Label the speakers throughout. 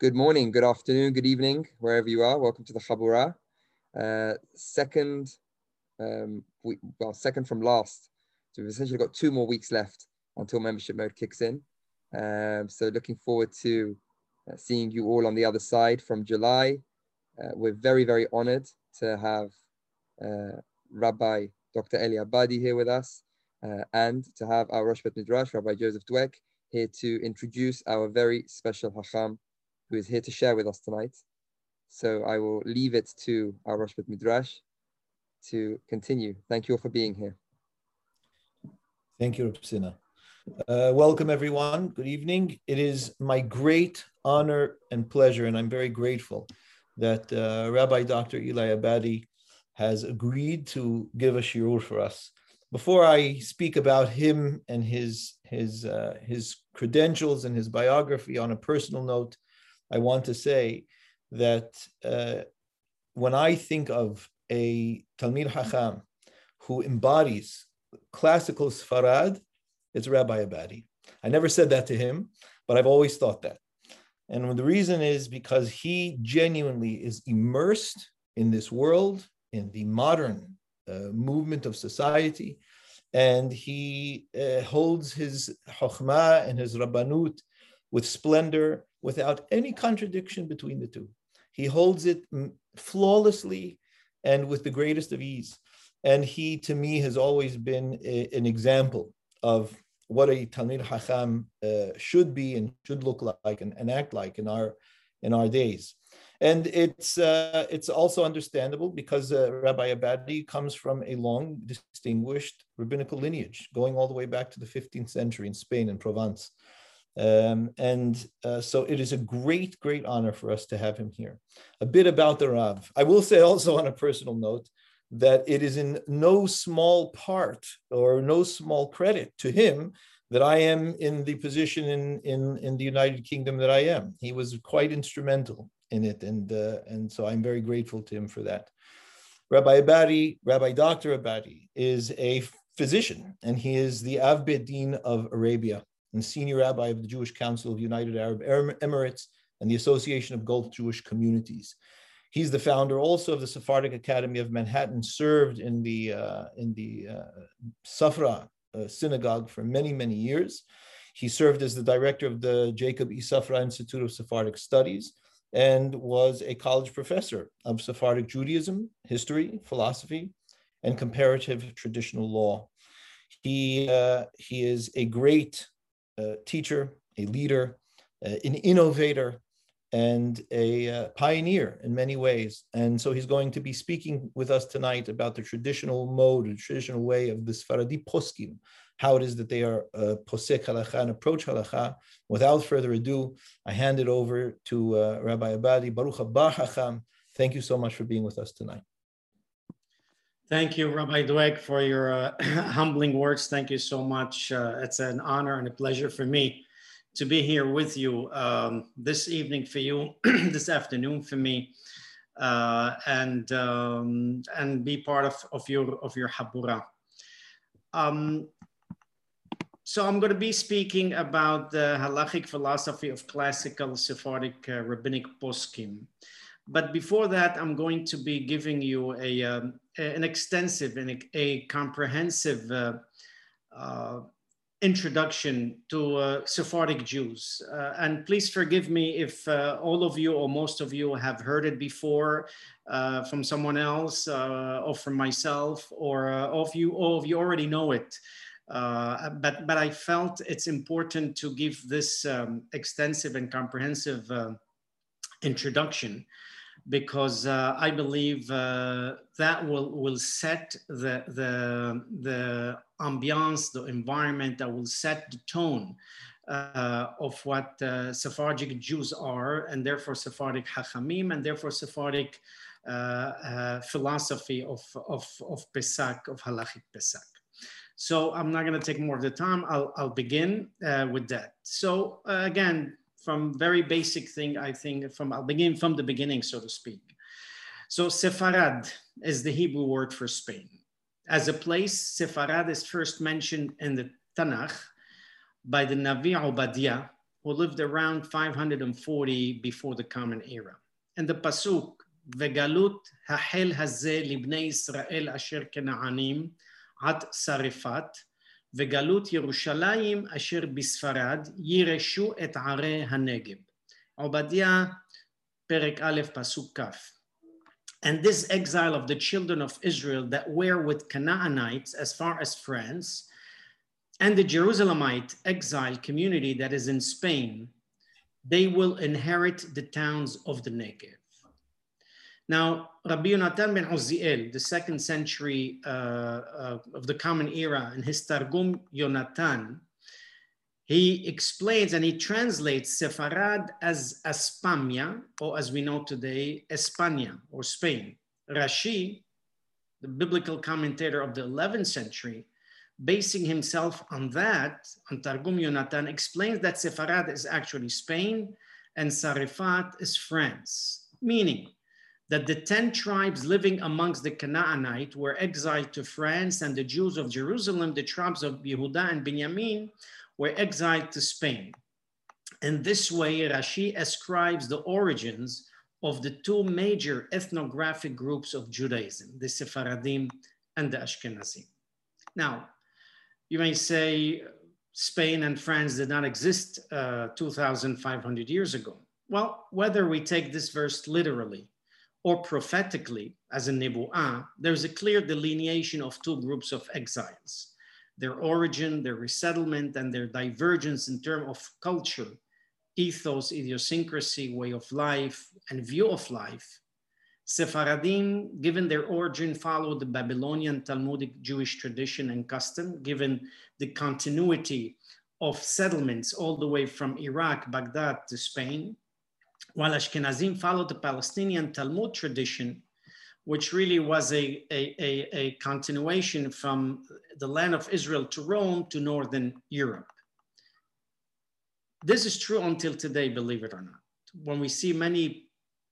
Speaker 1: Good morning, good afternoon, good evening, wherever you are. Welcome to the Habura. Uh, second, um, we, well, second from last. So we've essentially got two more weeks left until membership mode kicks in. Um, so looking forward to uh, seeing you all on the other side from July. Uh, we're very, very honored to have uh, Rabbi Dr. Elie Abadie here with us uh, and to have our Rosh Bet Midrash, Rabbi Joseph Dweck, here to introduce our very special Hacham who is here to share with us tonight. So I will leave it to our Rosh Bet Midrash to continue. Thank you all for being here.
Speaker 2: Thank you, Rupsina. Uh, welcome, everyone. Good evening. It is my great honor and pleasure, and I'm very grateful that uh, Rabbi Dr. Elie Abadie has agreed to give a shiur for us. Before I speak about him and his his uh, his credentials and his biography on a personal note, I want to say that uh, when I think of a Talmid Hacham who embodies classical Sfarad, it's Rabbi Abadie. I never said that to him, but I've always thought that. And the reason is because he genuinely is immersed in this world, in the modern uh, movement of society, and he uh, holds his chokhmah and his rabbanut with splendor without any contradiction between the two. He holds it flawlessly and with the greatest of ease. And he, to me, has always been a, an example of what a Talmid Hacham uh, should be and should look like and, and, act like in our in our days. And it's uh, it's also understandable because uh, Rabbi Abadie comes from a long, distinguished rabbinical lineage, going all the way back to the 15th century in Spain and Provence. Um, and uh, so it is a great, great honor for us to have him here. A bit about the Rav. I will say also on a personal note that it is in no small part or no small credit to him that I am in the position in, in, in the United Kingdom that I am. He was quite instrumental in it. And, uh, and so I'm very grateful to him for that. Rabbi Abadie, Rabbi Dr. Abadie, is a physician and he is the Av Beit Din of Arabia and senior rabbi of the Jewish Council of United Arab Emirates and the Association of Gulf Jewish Communities. He's the founder also of the Sephardic Academy of Manhattan, served in the, uh, in the uh, Safra uh, synagogue for many, many years. He served as the director of the Jacob E. Safra Institute of Sephardic Studies and was a college professor of Sephardic Judaism, history, philosophy, and comparative traditional law. He, uh, he is a great a teacher, a leader, uh, an innovator, and a uh, pioneer in many ways. And so he's going to be speaking with us tonight about the traditional mode, the traditional way of the Sfaradi poskim, how it is that they are uh, posek halacha and approach halacha. Without further ado, I hand it over to uh, Rabbi Abadie. Baruch haba hacham. Thank you so much for being with us tonight.
Speaker 3: Thank you, Rabbi Dweck, for your uh, humbling words. Thank you so much. Uh, it's an honor and a pleasure for me to be here with you um, this evening for you, this afternoon for me, uh, and um, and be part of, of your of your habura. Um, so I'm going to be speaking about the halachic philosophy of classical Sephardic uh, rabbinic poskim. But before that, I'm going to be giving you a, um, an extensive and a, a comprehensive uh, uh, introduction to uh, Sephardic Jews. Uh, and please forgive me if uh, all of you or most of you have heard it before uh, from someone else or from myself, or all of you, all of you already know it. but, but I felt it's important to give this um, extensive and comprehensive introduction because uh, I believe uh, that will, will set the, the, the ambiance, the environment that will set the tone uh, of what uh, Sephardic Jews are, and therefore Sephardic Hachamim, and therefore Sephardic uh, uh, philosophy of, of, of Pesak, of Halachic Pesak. So I'm not going to take more of the time. I'll, I'll begin with that. So again, from very basic thing, I think from, I'll begin from the beginning, so to speak. So Sefarad is the Hebrew word for Spain. As a place, Sefarad is first mentioned in the Tanakh by the Navi Obadiah, who lived around 540 before the Common Era. And the Pasuk, Vegalut Hahel Hazeh Libne Israel Asher Kenaanim At Sarifat, וגלות ירושלים אשר בספרד יירשו את ערי הנגב. עובדיה, פרק א', פסוק כ'. And this exile of the children of Israel that were with Canaanites as far as France, and the Jerusalemite exile community that is in Spain, they will inherit the towns of the Negev. Now, Rabbi Yonatan ben Uziel, the second century uh, uh, of the Common Era, in his Targum Yonatan, he explains and he translates Sefarad as Espamia, or as we know today, España or Spain. Rashi, the biblical commentator of the 11th century, basing himself on that, on Targum Yonatan, explains that Sefarad is actually Spain and Sarifat is France, meaning that the 10 tribes living amongst the Canaanite were exiled to France and the Jews of Jerusalem, the tribes of Yehuda and Benjamin, were exiled to Spain. In this way, Rashi ascribes the origins of the two major ethnographic groups of Judaism, the Sephardim and the Ashkenazim. Now, you may say Spain and France did not exist uh, 2,500 years ago. Well, whether we take this verse literally or prophetically, as in Nebu'ah, there's a clear delineation of two groups of exiles their origin, their resettlement, and their divergence in terms of culture, ethos, idiosyncrasy, way of life, and view of life. Sephardim, given their origin, followed the Babylonian Talmudic Jewish tradition and custom, given the continuity of settlements all the way from Iraq, Baghdad to Spain, while Ashkenazim followed the Palestinian Talmud tradition which really was a, a, a, a, continuation from the land of Israel to Rome to Northern Europe. This is true until today, believe it or not. When we see many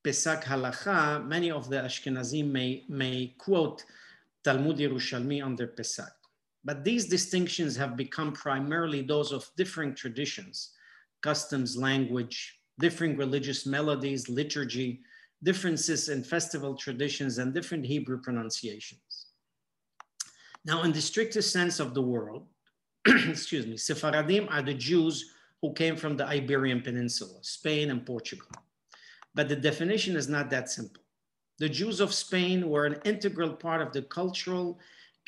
Speaker 3: Pesach halacha, many of the Ashkenazim may, may quote Talmud Yerushalmi under Pesach. But these distinctions have become primarily those of different traditions, customs, language, different religious melodies, liturgy, differences in festival traditions and different Hebrew pronunciations. Now, in the strictest sense of the word, excuse me, Sephardim are the Jews who came from the Iberian Peninsula, Spain and Portugal. But the definition is not that simple. The Jews of Spain were an integral part of the cultural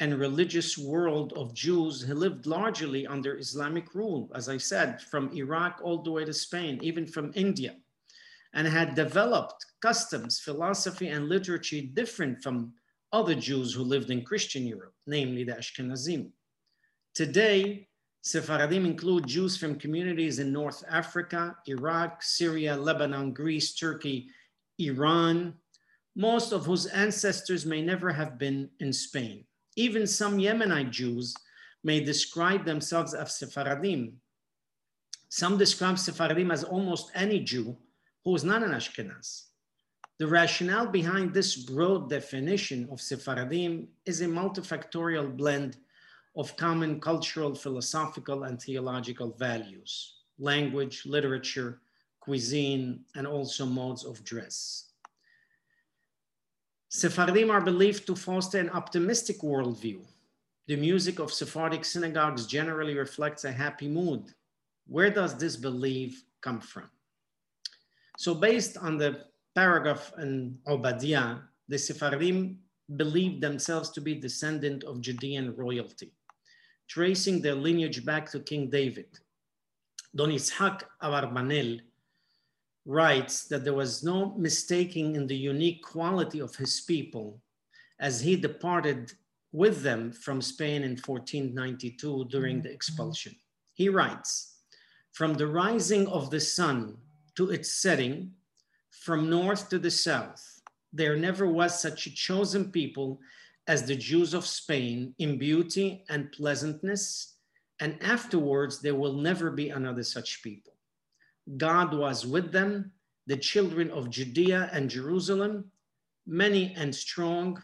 Speaker 3: and religious world of Jews who lived largely under Islamic rule, as I said, from Iraq all the way to Spain, even from India and had developed customs, philosophy, and literature different from other Jews who lived in Christian Europe, namely the Ashkenazim. Today, Sephardim include Jews from communities in North Africa, Iraq, Syria, Lebanon, Greece, Turkey, Iran, most of whose ancestors may never have been in Spain. Even some Yemenite Jews may describe themselves as Sephardim. Some describe Sephardim as almost any Jew who is not an Ashkenaz. The rationale behind this broad definition of Sephardim is a multifactorial blend of common cultural, philosophical, and theological values, language, literature, cuisine, and also modes of dress. Sephardim are believed to foster an optimistic worldview. The music of Sephardic synagogues generally reflects a happy mood. Where does this belief come from? So based on the paragraph in Obadiah, the Sephardim believed themselves to be descendant of Judean royalty, tracing their lineage back to King David. Don Ishaq Abarbanel writes that there was no mistaking in the unique quality of his people as he departed with them from Spain in 1492 during the mm-hmm. expulsion. He writes, from the rising of the sun to its setting from north to the south. There never was such a chosen people as the Jews of Spain in beauty and pleasantness, and afterwards there will never be another such people. God was with them, the children of Judea and Jerusalem, many and strong,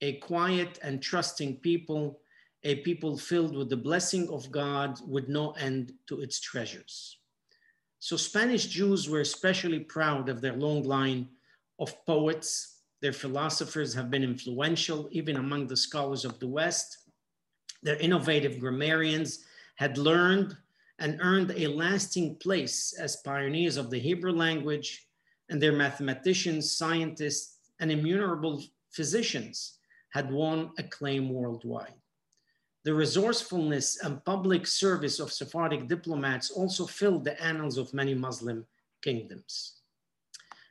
Speaker 3: a quiet and trusting people, a people filled with the blessing of God with no end to its treasures. So Spanish Jews were especially proud of their long line of poets. Their philosophers have been influential even among the scholars of the West. Their innovative grammarians had learned and earned a lasting place as pioneers of the Hebrew language, and their mathematicians, scientists, and innumerable physicians had won acclaim worldwide. The resourcefulness and public service of Sephardic diplomats also filled the annals of many Muslim kingdoms.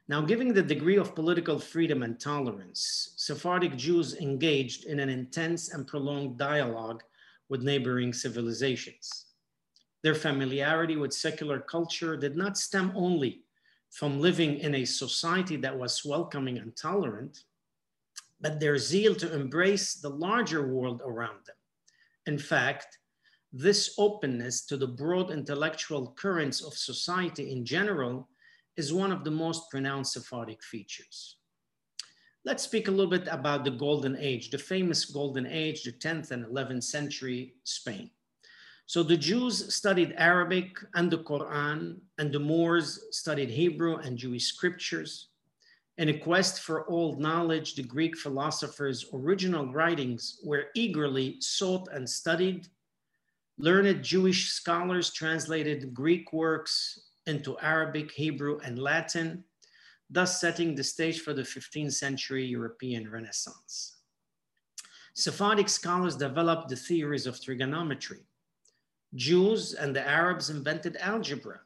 Speaker 3: Now, given the degree of political freedom and tolerance, Sephardic Jews engaged in an intense and prolonged dialogue with neighboring civilizations. Their familiarity with secular culture did not stem only from living in a society that was welcoming and tolerant, but their zeal to embrace the larger world around them. In fact, this openness to the broad intellectual currents of society in general is one of the most pronounced Sephardic features. Let's speak a little bit about the Golden Age, the famous Golden Age, the 10th and 11th century Spain. So the Jews studied Arabic and the Quran, and the Moors studied Hebrew and Jewish scriptures. In a quest for old knowledge, the Greek philosophers' original writings were eagerly sought and studied. Learned Jewish scholars translated Greek works into Arabic, Hebrew, and Latin, thus setting the stage for the 15th century European Renaissance. Sephardic scholars developed the theories of trigonometry. Jews and the Arabs invented algebra.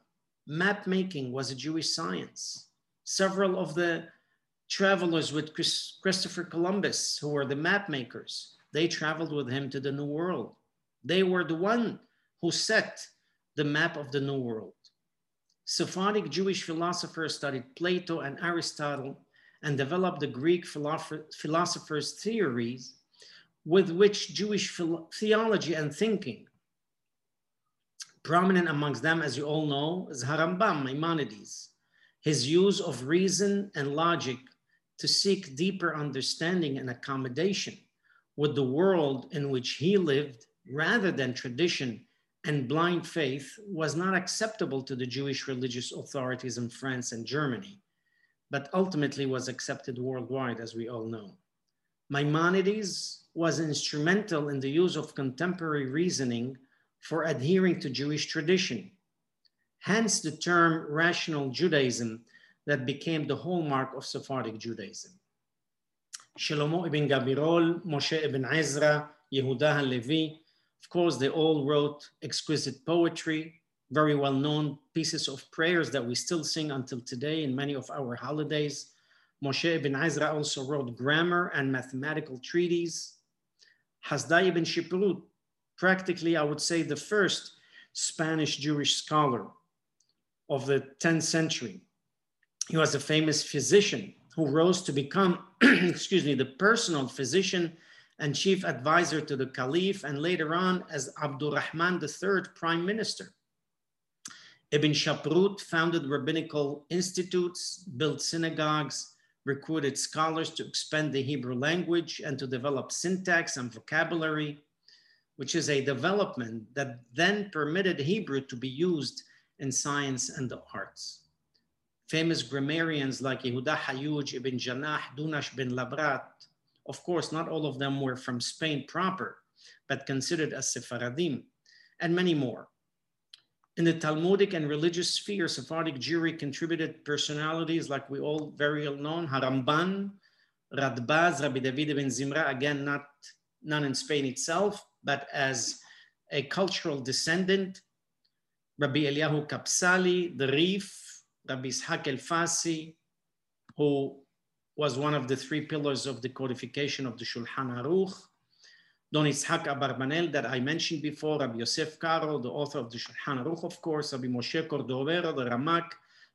Speaker 3: Map making was a Jewish science. Several of the travelers with Chris, Christopher Columbus, who were the map makers, they traveled with him to the New World. They were the one who set the map of the New World. Sephardic Jewish philosophers studied Plato and Aristotle and developed the Greek philosophers' theories with which Jewish theology and thinking. Prominent amongst them, as you all know, is Harambam, Maimonides. His use of reason and logic to seek deeper understanding and accommodation with the world in which he lived rather than tradition and blind faith was not acceptable to the Jewish religious authorities in France and Germany, but ultimately was accepted worldwide, as we all know. Maimonides was instrumental in the use of contemporary reasoning for adhering to Jewish tradition. Hence the term rational Judaism that became the hallmark of Sephardic Judaism. Shlomo ibn Gabirol, Moshe ibn Ezra, Yehuda HaLevi, of course, they all wrote exquisite poetry, very well known pieces of prayers that we still sing until today in many of our holidays. Moshe ibn Ezra also wrote grammar and mathematical treatises. Hasdai ibn Shaprut, practically, I would say, the first Spanish Jewish scholar of the 10th century. He was a famous physician who rose to become, excuse me, the personal physician and chief advisor to the caliph, and later on as Abdurrahman III prime minister. Ibn Shaprut founded rabbinical institutes, built synagogues, recruited scholars to expand the Hebrew language and to develop syntax and vocabulary, which is a development that then permitted Hebrew to be used in science and the arts. Famous grammarians like Yehuda Hayuj, Ibn Janah, Dunash bin Labrat, of course, not all of them were from Spain proper, but considered as Sephardim, and many more. In the Talmudic and religious sphere, Sephardic Jewry contributed personalities like we all very well known, Haramban, Radbaz, Rabbi David ben Zimra, again, not none in Spain itself, but as a cultural descendant, Rabbi Eliyahu Kapsali, the Rif, Rabbi Ishaq El-Fasi, who was one of the three pillars of the codification of the Shulchan Aruch. Don Yitzhak Abarbanel that I mentioned before, Rabbi Yosef Karo, the author of the Shulchan Aruch, of course, Rabbi Moshe Cordovero, the Ramak,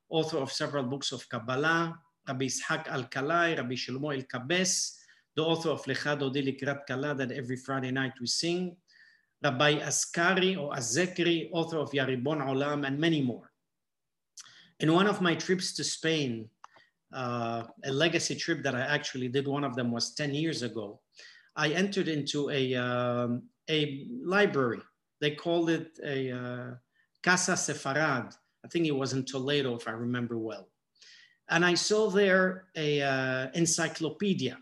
Speaker 3: author of several books of Kabbalah, Rabbi Yitzhak Al-Kalai, Rabbi Shlomo El-Kabes, the author of Lecha Dodi Likrat Kala that every Friday night we sing, Rabbi Askari or Azekri, author of Yaribon Olam, and many more. In one of my trips to Spain, uh, a legacy trip that I actually did. One of them was 10 years ago. I entered into a, um, a library. They called it a uh, Casa Sefarad, I think it was in Toledo, if I remember well. And I saw there a uh, encyclopedia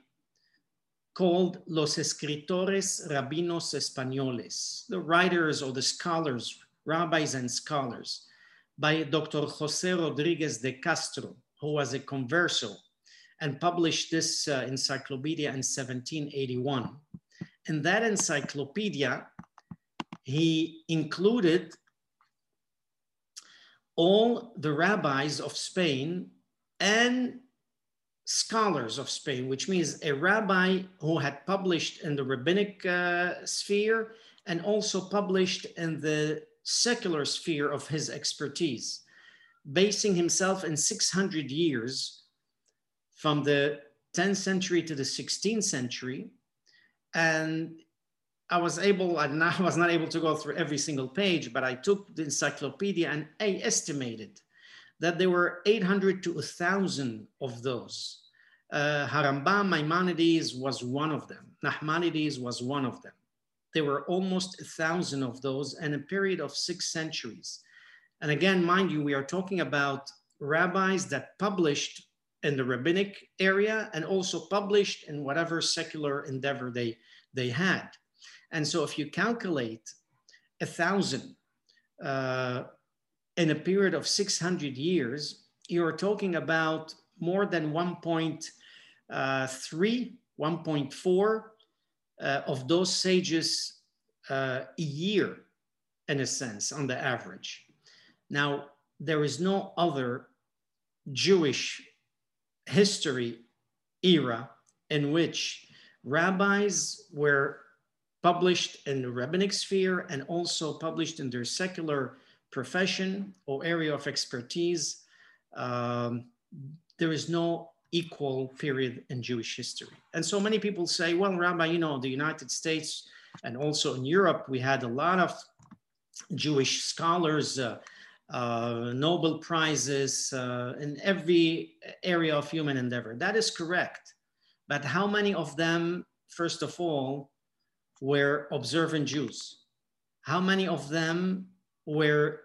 Speaker 3: called Los Escritores Rabinos Españoles, the writers or the scholars, rabbis and scholars, by Dr. Jose Rodriguez de Castro, who was a converso and published this uh, encyclopedia in 1781. In that encyclopedia, he included all the rabbis of Spain and scholars of Spain, which means a rabbi who had published in the rabbinic uh, sphere and also published in the secular sphere of his expertise, basing himself in 600 years from the 10th century to the 16th century. And I was able, I was not able to go through every single page, but I took the encyclopedia and I estimated that there were 800 to 1,000 of those. Uh, Harambam Maimonides was one of them. Nachmanides was one of them. There were almost a thousand of those in a period of six centuries. And again, mind you, we are talking about rabbis that published in the rabbinic area and also published in whatever secular endeavor they, they had. And so if you calculate a thousand uh, in a period of 600 years, you're talking about more than 1.3, uh, 1.4 uh, of those sages uh, a year, in a sense, on the average. Now, there is no other Jewish history era in which rabbis were published in the rabbinic sphere and also published in their secular profession or area of expertise. Um, there is no equal period in Jewish history. And so many people say, well, Rabbi, you know, the United States and also in Europe, we had a lot of Jewish scholars, uh, uh, Nobel Prizes uh, in every area of human endeavor. That is correct. But how many of them, first of all, were observant Jews? How many of them were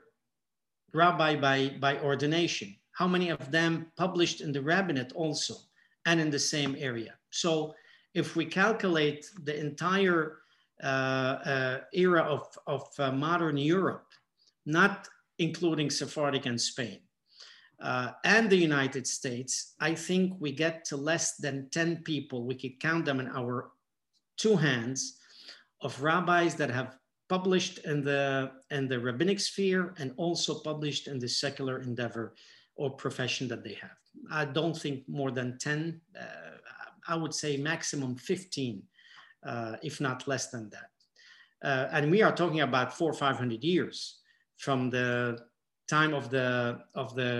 Speaker 3: rabbi by, by ordination? How many of them published in the rabbinate also and in the same area? So if we calculate the entire uh, uh, era of, of uh, modern Europe, not including Sephardic and Spain, uh, and the United States, I think we get to less than 10 people. We could count them in our two hands of rabbis that have published in the, in the rabbinic sphere and also published in the secular endeavor or profession that they have. I don't think more than 10, uh, I would say maximum 15, uh, if not less than that. Uh, and we are talking about four or 500 years from the time of the, of the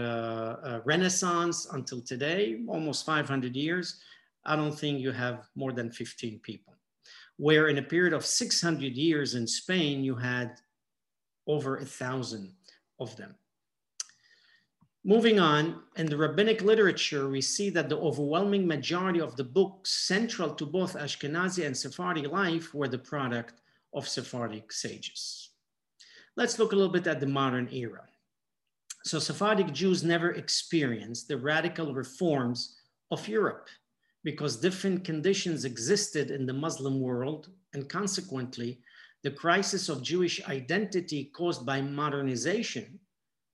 Speaker 3: uh, Renaissance until today, almost 500 years. I don't think you have more than 15 people where in a period of 600 years in Spain, you had over a thousand of them. Moving on, in the rabbinic literature, we see that the overwhelming majority of the books central to both Ashkenazi and Sephardi life were the product of Sephardic sages. Let's look a little bit at the modern era. So Sephardic Jews never experienced the radical reforms of Europe because different conditions existed in the Muslim world, and consequently, the crisis of Jewish identity caused by modernization,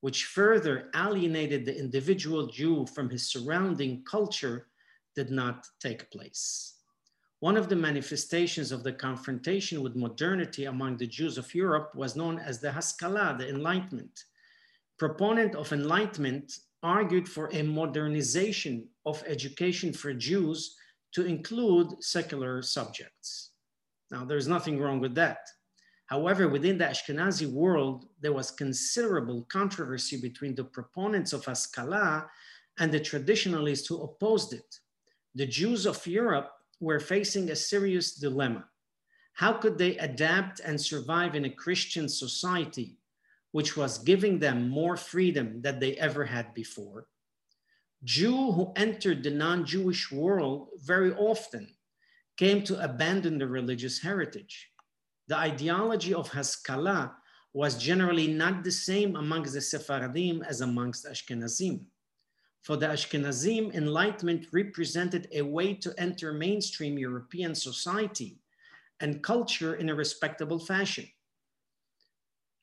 Speaker 3: which further alienated the individual Jew from his surrounding culture, did not take place. One of the manifestations of the confrontation with modernity among the Jews of Europe was known as the Haskalah, the Enlightenment. Proponent of Enlightenment argued for a modernization of education for Jews to include secular subjects. Now, there's nothing wrong with that. However, within the Ashkenazi world, there was considerable controversy between the proponents of Haskalah and the traditionalists who opposed it. The Jews of Europe were facing a serious dilemma. How could they adapt and survive in a Christian society which was giving them more freedom than they ever had before. Jew who entered the non-Jewish world very often came to abandon the religious heritage. The ideology of Haskalah was generally not the same amongst the Sephardim as amongst Ashkenazim. For the Ashkenazim, enlightenment represented a way to enter mainstream European society and culture in a respectable fashion.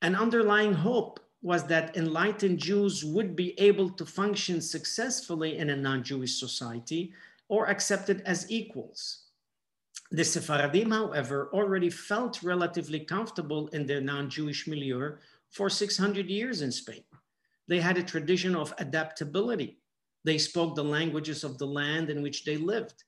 Speaker 3: An underlying hope was that enlightened Jews would be able to function successfully in a non Jewish society or accepted as equals. The Sephardim, however, already felt relatively comfortable in their non Jewish milieu for 600 years in Spain. They had a tradition of adaptability they spoke the languages of the land in which they lived.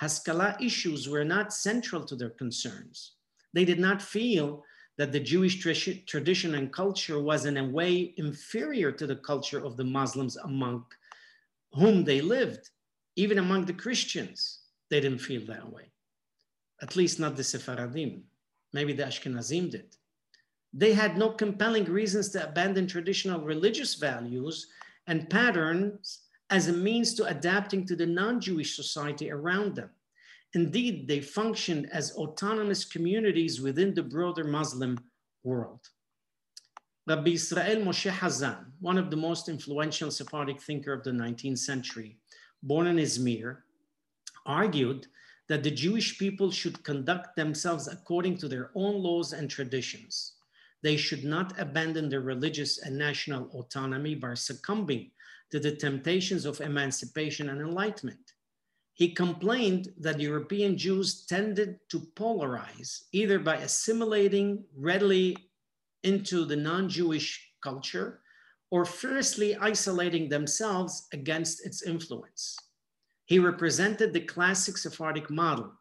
Speaker 3: Haskalah issues were not central to their concerns. They did not feel that the Jewish tradition and culture was in a way inferior to the culture of the Muslims among whom they lived. Even among the Christians, they didn't feel that way. At least not the Sephardim. Maybe the Ashkenazim did. They had no compelling reasons to abandon traditional religious values and patterns as a means to adapting to the non-Jewish society around them. Indeed, they functioned as autonomous communities within the broader Muslim world. Rabbi Israel Moshe Hazan, one of the most influential Sephardic thinker of the 19th century, born in Izmir, argued that the Jewish people should conduct themselves according to their own laws and traditions. They should not abandon their religious and national autonomy by succumbing to the temptations of emancipation and enlightenment. He complained that European Jews tended to polarize either by assimilating readily into the non Jewish culture or fiercely isolating themselves against its influence. He represented the classic Sephardic model,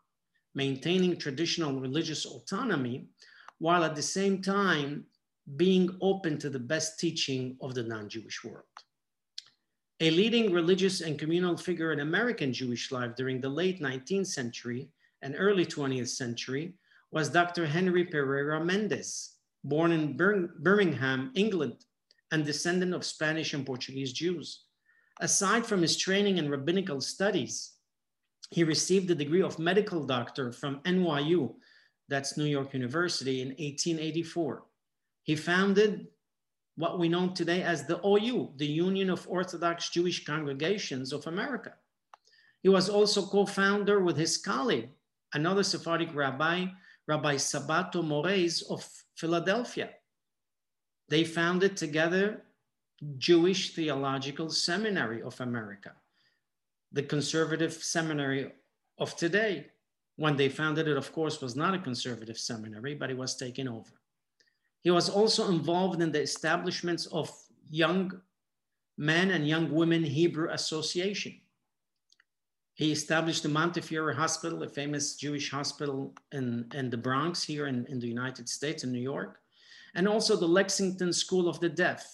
Speaker 3: maintaining traditional religious autonomy while at the same time being open to the best teaching of the non Jewish world. A leading religious and communal figure in American Jewish life during the late 19th century and early 20th century was Dr. Henry Pereira Mendes, born in Birmingham, England, and descendant of Spanish and Portuguese Jews. Aside from his training in rabbinical studies, he received the degree of medical doctor from NYU, that's New York University, in 1884. He founded what we know today as the OU, the Union of Orthodox Jewish Congregations of America. He was also co-founder with his colleague, another Sephardic rabbi, Rabbi Sabato Morais of Philadelphia. They founded together Jewish Theological Seminary of America, the conservative seminary of today. When they founded it, of course, was not a conservative seminary, but it was taken over. He was also involved in the establishments of young men and young women Hebrew Association. He established the Montefiore Hospital, a famous Jewish hospital in, in the Bronx here in, in the United States, in New York, and also the Lexington School of the Deaf.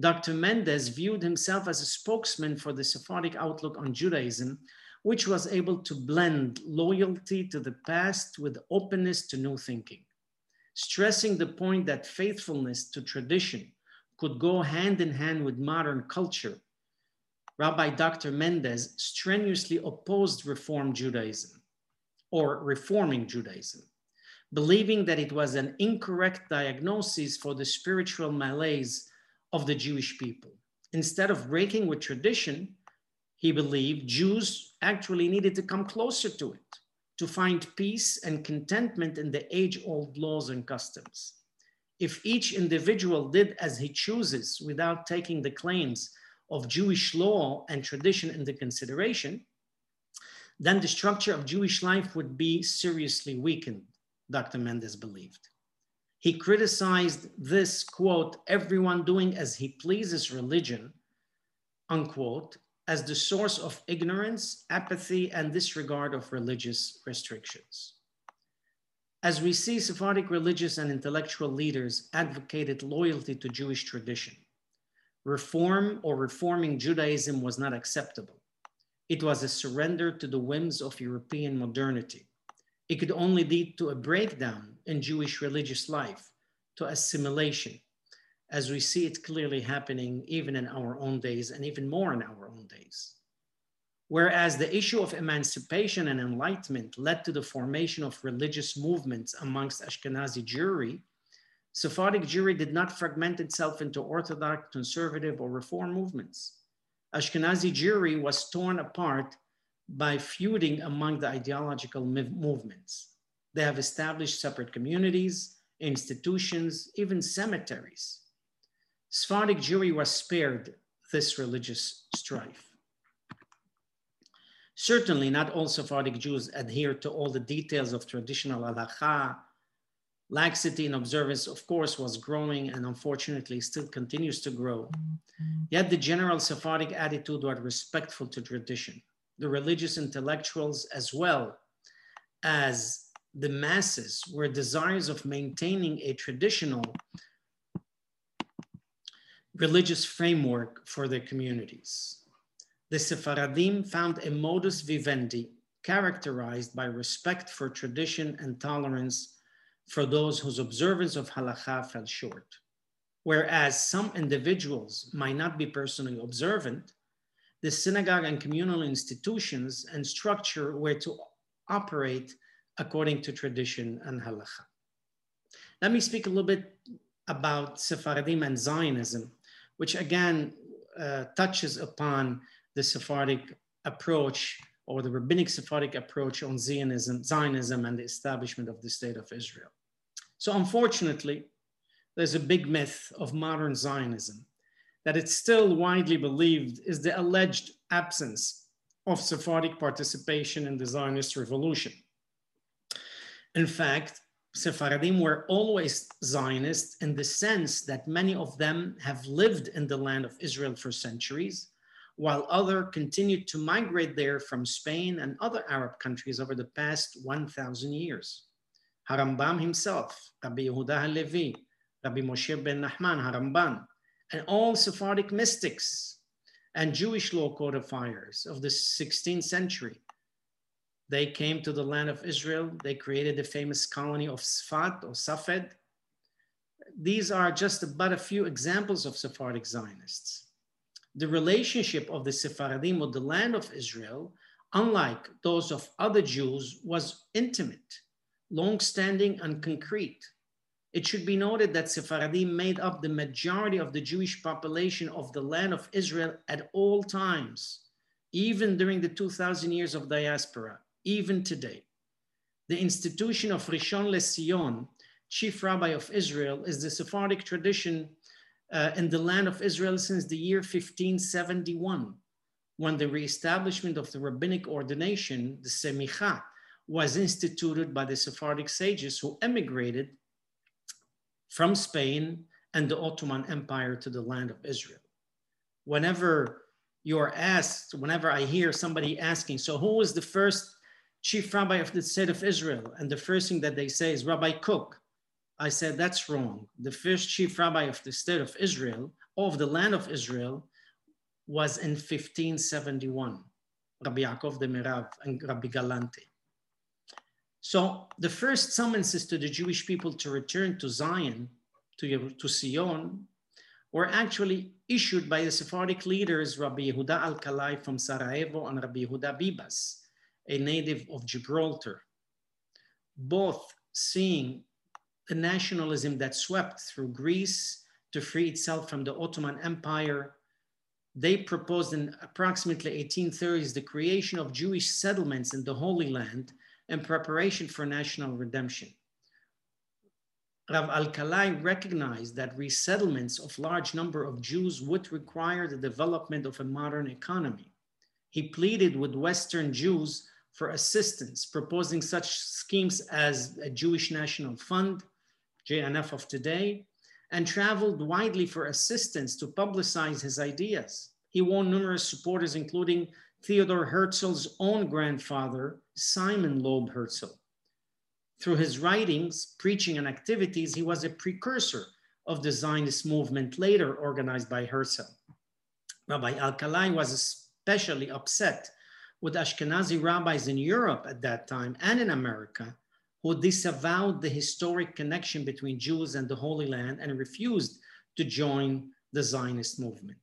Speaker 3: Dr. Mendes viewed himself as a spokesman for the Sephardic outlook on Judaism, which was able to blend loyalty to the past with openness to new thinking stressing the point that faithfulness to tradition could go hand in hand with modern culture, Rabbi Dr. Mendes strenuously opposed Reform Judaism or reforming Judaism, believing that it was an incorrect diagnosis for the spiritual malaise of the Jewish people. Instead of breaking with tradition, he believed Jews actually needed to come closer to it to find peace and contentment in the age old laws and customs. If each individual did as he chooses without taking the claims of Jewish law and tradition into consideration, then the structure of Jewish life would be seriously weakened, Dr. Mendes believed. He criticized this, quote, everyone doing as he pleases religion, unquote, as the source of ignorance, apathy, and disregard of religious restrictions. As we see, Sephardic religious and intellectual leaders advocated loyalty to Jewish tradition. Reform or reforming Judaism was not acceptable. It was a surrender to the whims of European modernity. It could only lead to a breakdown in Jewish religious life, to assimilation, as we see it clearly happening even in our own days and even more in our own days. Whereas the issue of emancipation and enlightenment led to the formation of religious movements amongst Ashkenazi Jewry, Sephardic Jewry did not fragment itself into Orthodox, conservative, or Reform movements. Ashkenazi Jewry was torn apart by feuding among the ideological movements. They have established separate communities, institutions, even cemeteries. Sephardic Jewry was spared this religious strife. Certainly, not all Sephardic Jews adhere to all the details of traditional halacha. Laxity in observance, of course, was growing and unfortunately still continues to grow. Yet the general Sephardic attitude was respectful to tradition. The religious intellectuals, as well as the masses, were desirous of maintaining a traditional religious framework for their communities. The Sephardim found a modus vivendi characterized by respect for tradition and tolerance for those whose observance of halakha fell short. Whereas some individuals might not be personally observant, the synagogue and communal institutions and structure were to operate according to tradition and halakha. Let me speak a little bit about Sephardim and Zionism which again uh, touches upon the Sephardic approach or the rabbinic Sephardic approach on Zionism, Zionism and the establishment of the state of Israel. So unfortunately, there's a big myth of modern Zionism that it's still widely believed is the alleged absence of Sephardic participation in the Zionist revolution. In fact, Sephardim were always Zionists in the sense that many of them have lived in the land of Israel for centuries, while others continued to migrate there from Spain and other Arab countries over the past 1,000 years. Harambam himself, Rabbi Yehuda Halevi, Rabbi Moshe ben Nachman Haramban, and all Sephardic mystics and Jewish law codifiers of the 16th century they came to the land of Israel. They created the famous colony of Sfat or Safed. These are just but a few examples of Sephardic Zionists. The relationship of the Sephardim with the land of Israel, unlike those of other Jews, was intimate, long-standing, and concrete. It should be noted that Sephardim made up the majority of the Jewish population of the land of Israel at all times, even during the 2,000 years of diaspora even today. The institution of Rishon LeZion, chief rabbi of Israel, is the Sephardic tradition uh, in the land of Israel since the year 1571, when the reestablishment of the rabbinic ordination, the Semicha, was instituted by the Sephardic sages who emigrated from Spain and the Ottoman Empire to the land of Israel. Whenever you're asked, whenever I hear somebody asking, so who was the first chief rabbi of the state of Israel. And the first thing that they say is Rabbi Kook. I said, that's wrong. The first chief rabbi of the state of Israel, of the land of Israel, was in 1571, Rabbi Yaakov de Merav and Rabbi Galante. So the first summonses to the Jewish people to return to Zion, to, to Sion, were actually issued by the Sephardic leaders, Rabbi Yehuda Alkalai from Sarajevo and Rabbi Yehuda Bibas a native of Gibraltar, both seeing the nationalism that swept through Greece to free itself from the Ottoman Empire. They proposed in approximately 1830s the creation of Jewish settlements in the Holy Land in preparation for national redemption. Rav Alkalai recognized that resettlements of large number of Jews would require the development of a modern economy. He pleaded with Western Jews for assistance, proposing such schemes as a Jewish National Fund, JNF of today, and traveled widely for assistance to publicize his ideas. He won numerous supporters, including Theodore Herzl's own grandfather, Simon Loeb Herzl. Through his writings, preaching, and activities, he was a precursor of the Zionist movement later organized by Herzl. Rabbi Alkalai was especially upset with Ashkenazi rabbis in Europe at that time and in America who disavowed the historic connection between Jews and the Holy Land and refused to join the Zionist movement.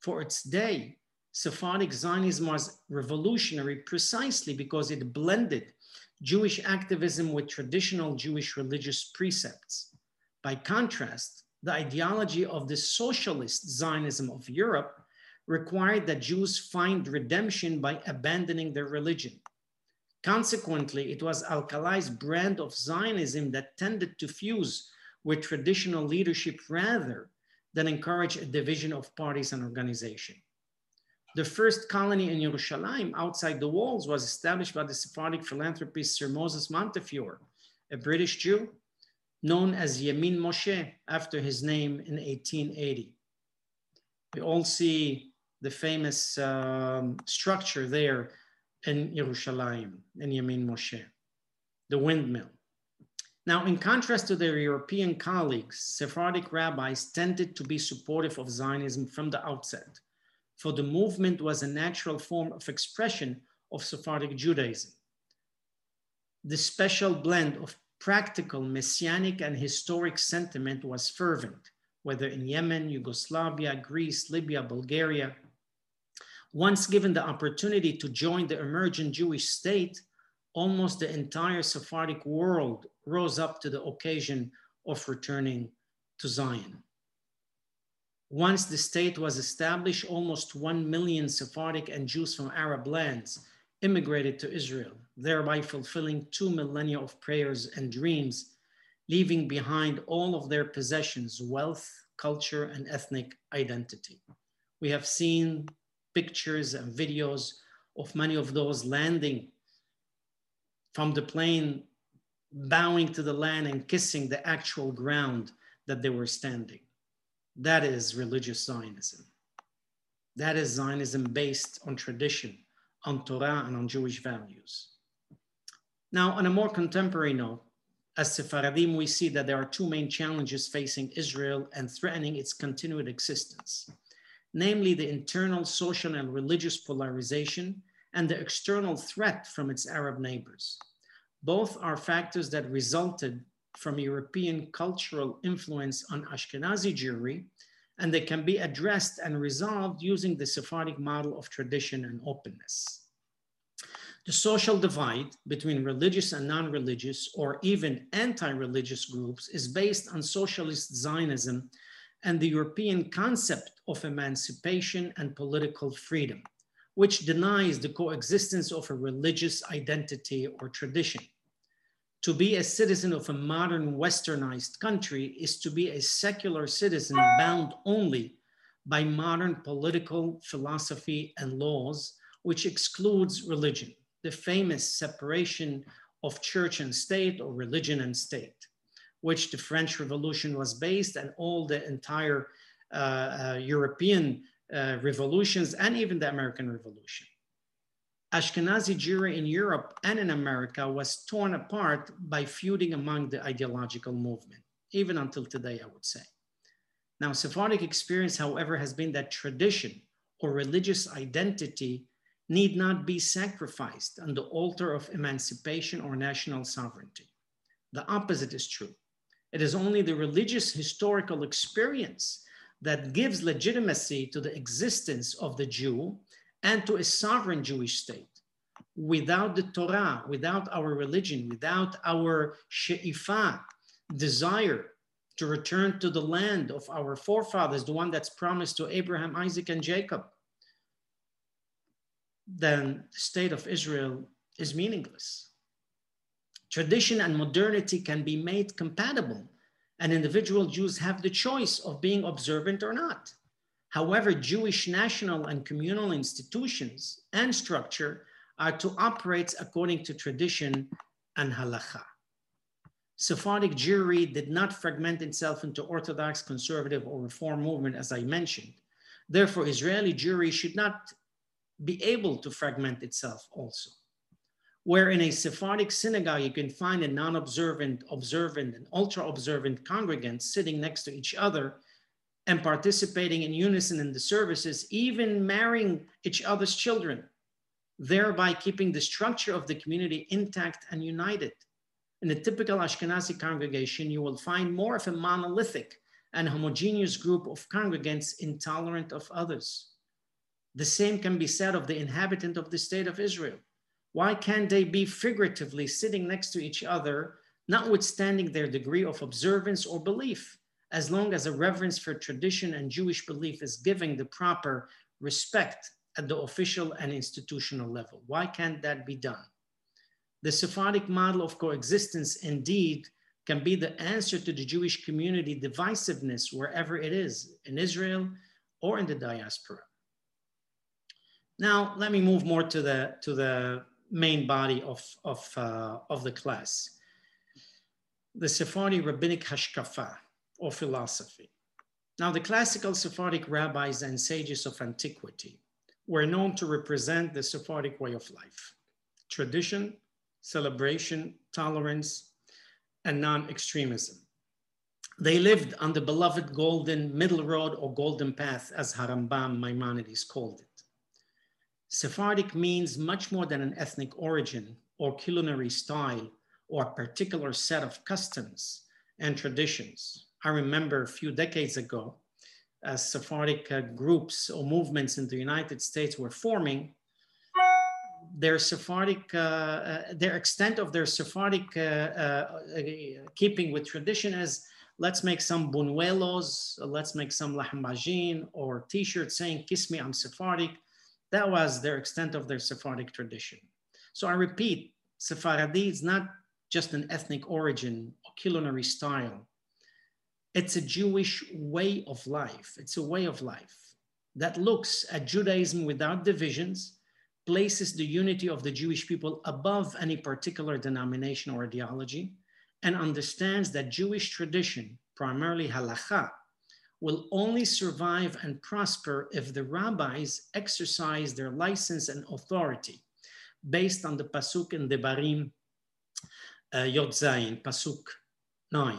Speaker 3: For its day, Sephardic Zionism was revolutionary precisely because it blended Jewish activism with traditional Jewish religious precepts. By contrast, the ideology of the socialist Zionism of Europe required that Jews find redemption by abandoning their religion. Consequently, it was Al-Kalai's brand of Zionism that tended to fuse with traditional leadership rather than encourage a division of parties and organization. The first colony in Jerusalem outside the walls was established by the Sephardic philanthropist Sir Moses Montefiore, a British Jew known as Yemin Moshe after his name in 1880. We all see the famous um, structure there in Jerusalem, in Yemin Moshe, the windmill. Now, in contrast to their European colleagues, Sephardic rabbis tended to be supportive of Zionism from the outset, for the movement was a natural form of expression of Sephardic Judaism. The special blend of practical, messianic, and historic sentiment was fervent, whether in Yemen, Yugoslavia, Greece, Libya, Bulgaria. Once given the opportunity to join the emergent Jewish state, almost the entire Sephardic world rose up to the occasion of returning to Zion. Once the state was established, almost 1 million Sephardic and Jews from Arab lands immigrated to Israel, thereby fulfilling two millennia of prayers and dreams, leaving behind all of their possessions, wealth, culture, and ethnic identity. We have seen pictures and videos of many of those landing from the plane, bowing to the land and kissing the actual ground that they were standing. That is religious Zionism. That is Zionism based on tradition, on Torah, and on Jewish values. Now, on a more contemporary note, as Sephardim, we see that there are two main challenges facing Israel and threatening its continued existence namely the internal social and religious polarization and the external threat from its Arab neighbors. Both are factors that resulted from European cultural influence on Ashkenazi Jewry, and they can be addressed and resolved using the Sephardic model of tradition and openness. The social divide between religious and non-religious or even anti-religious groups is based on socialist Zionism and the European concept of emancipation and political freedom, which denies the coexistence of a religious identity or tradition. To be a citizen of a modern westernized country is to be a secular citizen bound only by modern political philosophy and laws, which excludes religion, the famous separation of church and state or religion and state which the French Revolution was based and all the entire European uh, revolutions and even the American Revolution. Ashkenazi Jewry in Europe and in America was torn apart by feuding among the ideological movement, even until today, I would say. Now, Sephardic experience, however, has been that tradition or religious identity need not be sacrificed on the altar of emancipation or national sovereignty. The opposite is true. It is only the religious historical experience that gives legitimacy to the existence of the Jew and to a sovereign Jewish state. Without the Torah, without our religion, without our she'ifah, desire to return to the land of our forefathers, the one that's promised to Abraham, Isaac, and Jacob, then the state of Israel is meaningless. Tradition and modernity can be made compatible, and individual Jews have the choice of being observant or not. However, Jewish national and communal institutions and structure are to operate according to tradition and halacha. Sephardic Jewry did not fragment itself into Orthodox, conservative, or reform movement, as I mentioned. Therefore, Israeli Jewry should not be able to fragment itself also where in a Sephardic synagogue, you can find a non-observant, observant, and ultra-observant congregants sitting next to each other and participating in unison in the services, even marrying each other's children, thereby keeping the structure of the community intact and united. In a typical Ashkenazi congregation, you will find more of a monolithic and homogeneous group of congregants intolerant of others. The same can be said of the inhabitant of the state of Israel why can't they be figuratively sitting next to each other, notwithstanding their degree of observance or belief, as long as a reverence for tradition and Jewish belief is giving the proper respect at the official and institutional level. Why can't that be done? The Sephardic model of coexistence indeed can be the answer to the Jewish community divisiveness wherever it is, in Israel or in the diaspora. Now, let me move more to the, to the main body of, of, uh, of the class. The Sephardi rabbinic hashkafa, or philosophy. Now, the classical Sephardic rabbis and sages of antiquity were known to represent the Sephardic way of life tradition, celebration, tolerance, and non extremism. They lived on the beloved golden middle road or golden path, as Harambam Maimonides called it. Sephardic means much more than an ethnic origin or culinary style or a particular set of customs and traditions. I remember a few decades ago, as Sephardic uh, groups or movements in the United States were forming, their Sephardic, uh, uh, their extent of their Sephardic uh, uh, uh, keeping with tradition is let's make some buñuelos, let's make some lahm or t-shirts saying, kiss me, I'm Sephardic. That was their extent of their Sephardic tradition. So I repeat, Sephardi is not just an ethnic origin or culinary style. It's a Jewish way of life. It's a way of life that looks at Judaism without divisions, places the unity of the Jewish people above any particular denomination or ideology, and understands that Jewish tradition, primarily halacha, will only survive and prosper if the rabbis exercise their license and authority based on the pasuk in Devarim uh, Yod Zayin, pasuk 9.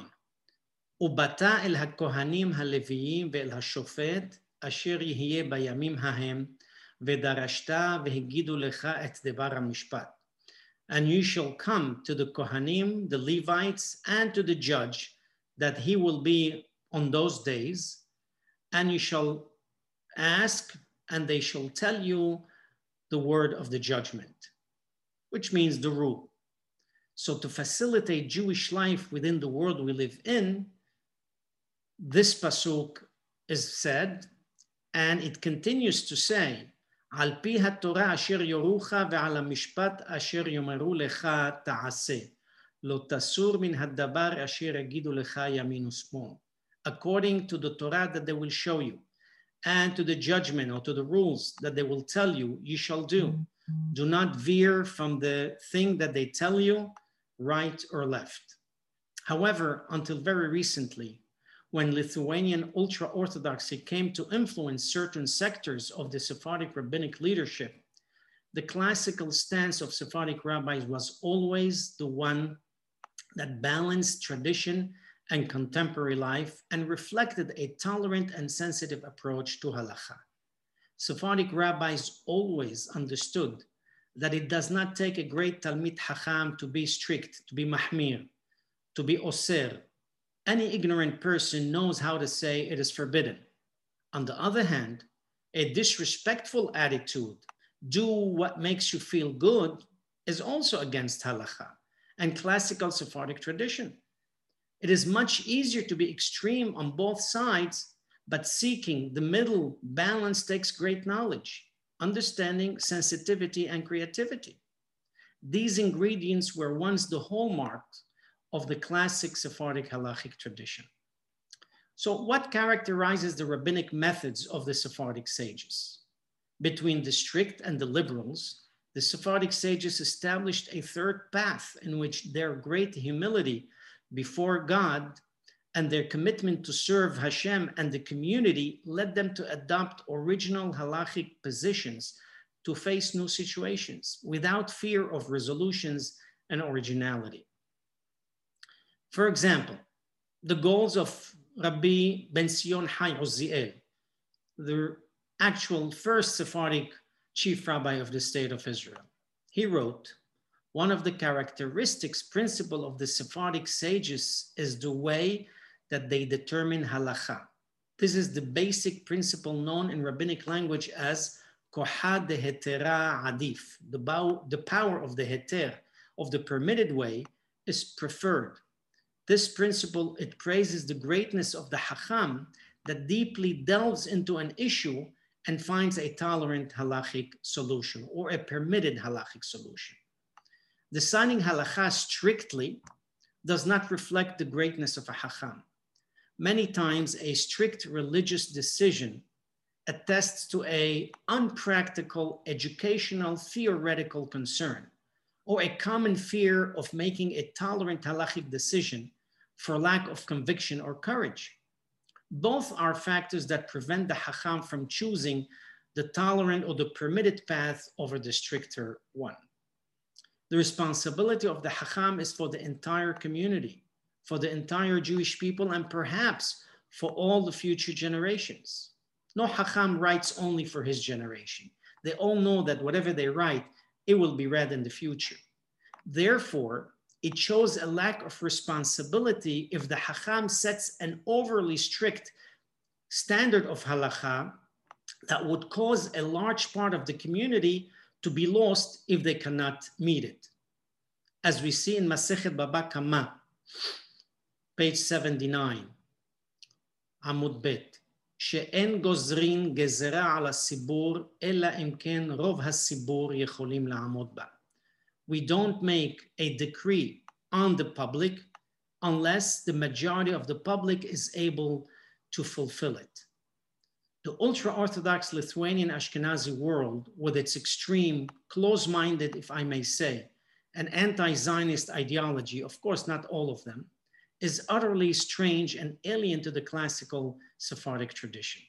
Speaker 3: ובאת אל הכהנים הלוויים ואל השופט אשר יהיה בימים ההם ודרשת והגידו לך את דבר המשפט. And you shall come to the Kohanim, the Levites, and to the judge that he will be on those days, and you shall ask, and they shall tell you the word of the judgment, which means the rule. So, to facilitate Jewish life within the world we live in, this pasuk is said, and it continues to say, על פי התורה אשר יורוך ועל המשפט אשר יאמרו לך תעשה. לא תסור מן הדבר אשר יגידו לך ימין ושמאל. According to the Torah that they will show you, and to the judgment or to the rules that they will tell you, you shall do. Mm-hmm. Do not veer from the thing that they tell you, right or left. However, until very recently, when Lithuanian ultra Orthodoxy came to influence certain sectors of the Sephardic rabbinic leadership, the classical stance of Sephardic rabbis was always the one that balanced tradition and contemporary life and reflected a tolerant and sensitive approach to halacha. Sephardic rabbis always understood that it does not take a great Talmid Hacham to be strict, to be mahmir, to be oser, any ignorant person knows how to say it is forbidden. On the other hand, a disrespectful attitude, do what makes you feel good, is also against halacha and classical Sephardic tradition. It is much easier to be extreme on both sides, but seeking the middle balance takes great knowledge, understanding, sensitivity, and creativity. These ingredients were once the hallmark of the classic Sephardic halachic tradition. So what characterizes the rabbinic methods of the Sephardic sages? Between the strict and the liberals, the Sephardic sages established a third path in which their great humility before God and their commitment to serve Hashem and the community led them to adopt original halachic positions to face new situations without fear of resolutions and originality. For example, the goals of Rabbi Ben Sion Hai Uziel, the actual first Sephardic chief rabbi of the state of Israel. He wrote, one of the characteristics principle of the Sephardic sages is the way that they determine halacha. This is the basic principle known in rabbinic language as kohad de hetera adif, the, the power of the heter, of the permitted way is preferred. This principle, it praises the greatness of the Hakam that deeply delves into an issue and finds a tolerant halachic solution or a permitted halachic solution. Deciding halacha strictly does not reflect the greatness of a Hakam. Many times a strict religious decision attests to a unpractical educational theoretical concern or a common fear of making a tolerant halachic decision for lack of conviction or courage. Both are factors that prevent the hacham from choosing the tolerant or the permitted path over the stricter one. The responsibility of the hacham is for the entire community, for the entire Jewish people, and perhaps for all the future generations. No hacham writes only for his generation. They all know that whatever they write, it will be read in the future. Therefore, it shows a lack of responsibility if the Hacham sets an overly strict standard of halacha that would cause a large part of the community to be lost if they cannot meet it. As we see in Masechet Baba Kama, page 79, Amud Bet, שאין גוזרין גזרה על הסיבור, אלא אם כן רוב הסיבור יכולים לעמוד בה we don't make a decree on the public unless the majority of the public is able to fulfill it. The ultra Orthodox Lithuanian Ashkenazi world, with its extreme, close minded, if I may say, and anti Zionist ideology, of course, not all of them, is utterly strange and alien to the classical Sephardic tradition.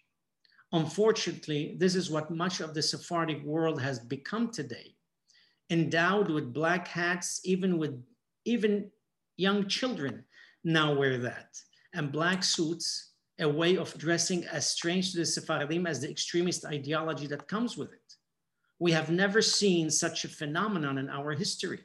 Speaker 3: Unfortunately, this is what much of the Sephardic world has become today endowed with black hats, even with even young children now wear that. And black suits, a way of dressing as strange to the Sephardim as the extremist ideology that comes with it. We have never seen such a phenomenon in our history.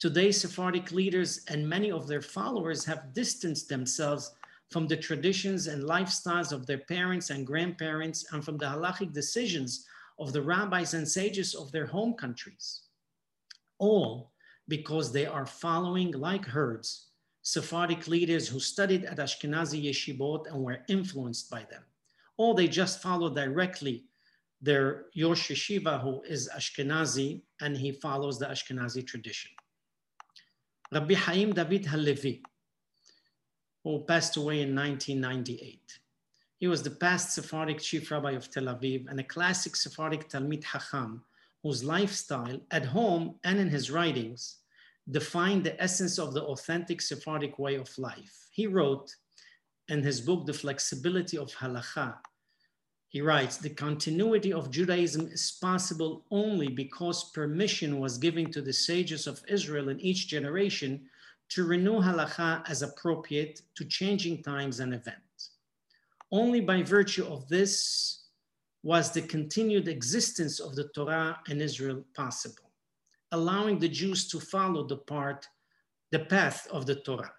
Speaker 3: Today, Sephardic leaders and many of their followers have distanced themselves from the traditions and lifestyles of their parents and grandparents and from the halachic decisions of the rabbis and sages of their home countries all because they are following like herds Sephardic leaders who studied at Ashkenazi yeshivot and were influenced by them. Or they just follow directly their Rosh Yeshiva, who is Ashkenazi, and he follows the Ashkenazi tradition. Rabbi Haim David Halevi, who passed away in 1998. He was the past Sephardic chief rabbi of Tel Aviv and a classic Sephardic Talmid Hacham whose lifestyle at home and in his writings define the essence of the authentic Sephardic way of life. He wrote in his book, The Flexibility of Halacha, he writes, the continuity of Judaism is possible only because permission was given to the sages of Israel in each generation to renew halacha as appropriate to changing times and events. Only by virtue of this was the continued existence of the Torah in Israel possible, allowing the Jews to follow the part, the path of the Torah,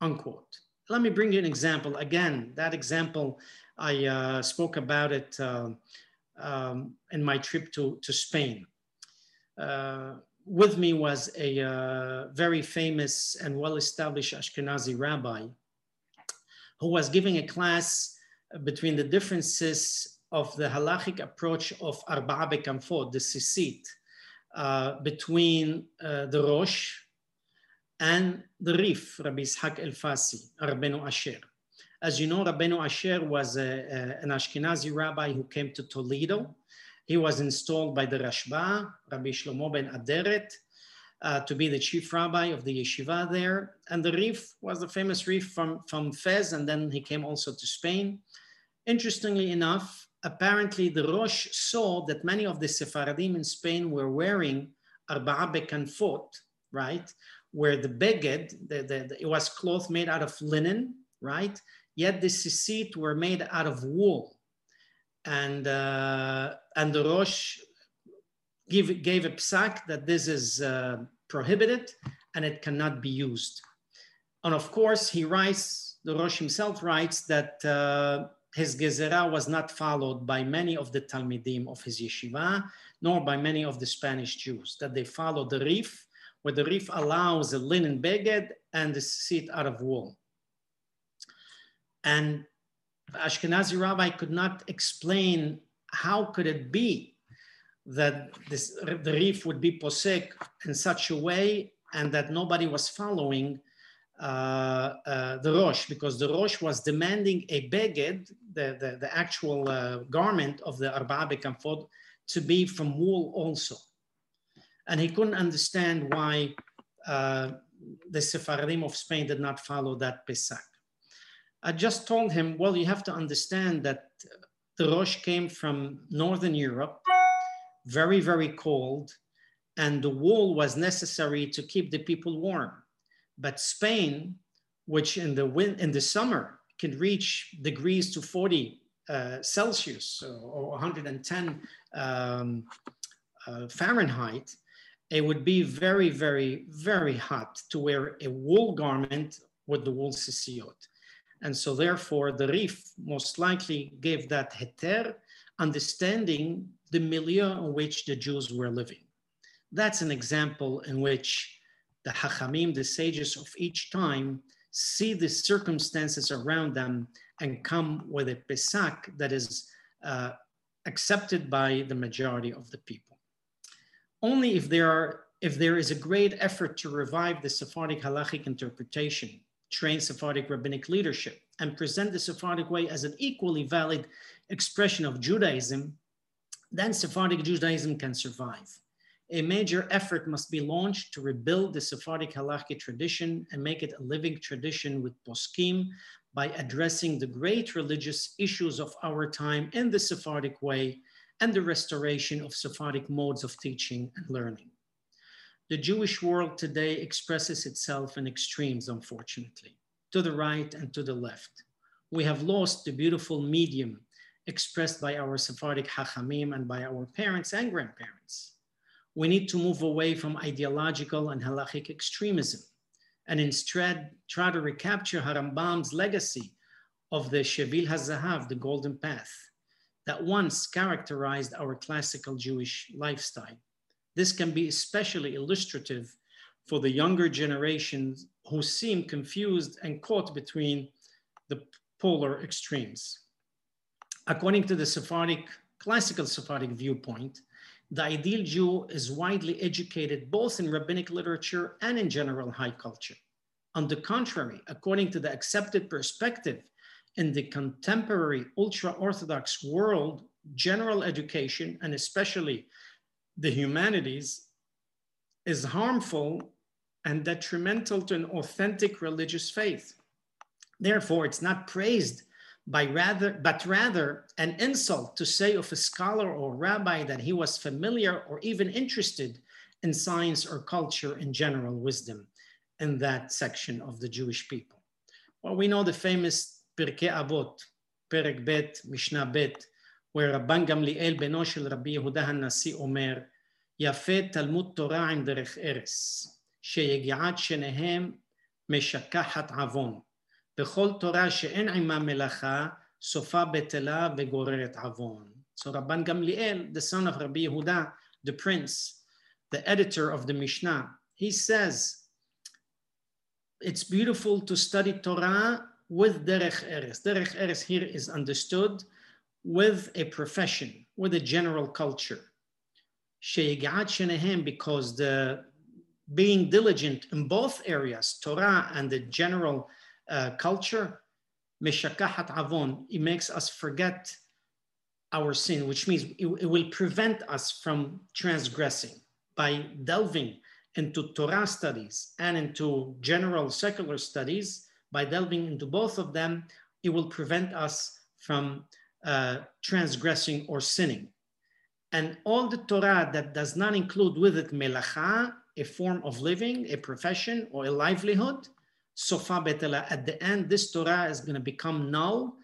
Speaker 3: unquote. Let me bring you an example. Again, that example, I uh, spoke about it uh, um, in my trip to, to Spain. Uh, with me was a uh, very famous and well-established Ashkenazi rabbi who was giving a class between the differences of the halachic approach of Arba'a Bekanfot, the sisit, uh, between uh, the Rosh and the Rif, Rabbi Ishaq El-Fasi, Rabbeinu Asher. As you know, Rabbeinu Asher was a, a, an Ashkenazi rabbi who came to Toledo. He was installed by the Rashba, Rabbi Shlomo ben Aderet, uh, to be the chief rabbi of the yeshiva there. And the Rif was the famous Rif from, from Fez, and then he came also to Spain. Interestingly enough, apparently the Rosh saw that many of the Sephardim in Spain were wearing arba'a bekanfot, right? Where the beged, the, the, the, it was cloth made out of linen, right? Yet the sisit were made out of wool. And, uh, and the Rosh give, gave a psak that this is uh, prohibited and it cannot be used. And of course, he writes, the Rosh himself writes that uh, his gezerah was not followed by many of the Talmidim of his yeshiva, nor by many of the Spanish Jews, that they followed the Rif, where the Rif allows a linen beged and the seat out of wool. And Ashkenazi rabbi could not explain how could it be that this, the Rif would be posek in such a way and that nobody was following the Rosh because the Rosh was demanding a beged, the, the, the actual uh, garment of the Arba'a Bekanfot, to be from wool also. And he couldn't understand why uh, the Sephardim of Spain did not follow that Pesak. I just told him, well, you have to understand that the Rosh came from Northern Europe, very, very cold, and the wool was necessary to keep the people warm. But Spain, which in the in the summer can reach degrees to 40 uh, Celsius or 110 um, uh, Fahrenheit, it would be very, very, very hot to wear a wool garment with the wool sisiot. And so therefore the Rif most likely gave that heter, understanding the milieu in which the Jews were living. That's an example in which the Hachamim, the sages of each time, see the circumstances around them and come with a Pesak that is uh, accepted by the majority of the people. Only if there, are, if there is a great effort to revive the Sephardic halachic interpretation, train Sephardic rabbinic leadership, and present the Sephardic way as an equally valid expression of Judaism, then Sephardic Judaism can survive a major effort must be launched to rebuild the Sephardic halakhic tradition and make it a living tradition with poskim by addressing the great religious issues of our time in the Sephardic way and the restoration of Sephardic modes of teaching and learning. The Jewish world today expresses itself in extremes, unfortunately, to the right and to the left. We have lost the beautiful medium expressed by our Sephardic Hachamim and by our parents and grandparents we need to move away from ideological and halachic extremism and instead try to recapture Harambam's legacy of the Shevil HaZahav, the golden path, that once characterized our classical Jewish lifestyle. This can be especially illustrative for the younger generations who seem confused and caught between the polar extremes. According to the Sephardic, classical Sephardic viewpoint, the ideal Jew is widely educated both in rabbinic literature and in general high culture. On the contrary, according to the accepted perspective in the contemporary ultra-Orthodox world, general education, and especially the humanities, is harmful and detrimental to an authentic religious faith. Therefore, it's not praised by rather, but rather an insult to say of a scholar or rabbi that he was familiar or even interested in science or culture in general wisdom in that section of the Jewish people. Well, we know the famous Pirkei Avot, Perek Bet, Mishnah Bet, where Rabban Gamliel beno shel Rabbi Yehuda HaNasi אומר, יפה תלמוד תורה עם דרך ארס, שיגיעת שניהם משכחת עוון. בכל תורה שאין עימה מלאכה, סופה בטלה וגוררת עוון. So Rabban Gamliel, the son of Rabbi Yehuda, the prince, the editor of the Mishnah, he says, it's beautiful to study Torah with derech eres. Derech eres here is understood with a profession, with a general culture. because the being diligent in both areas, Torah and the general uh, culture, meshakahat avon, it makes us forget our sin, which means it, it will prevent us from transgressing by delving into Torah studies and into general secular studies, by delving into both of them, it will prevent us from uh, transgressing or sinning. And all the Torah that does not include with it melacha, a form of living, a profession, or a livelihood, sofa betela. At the end, this Torah is going to become null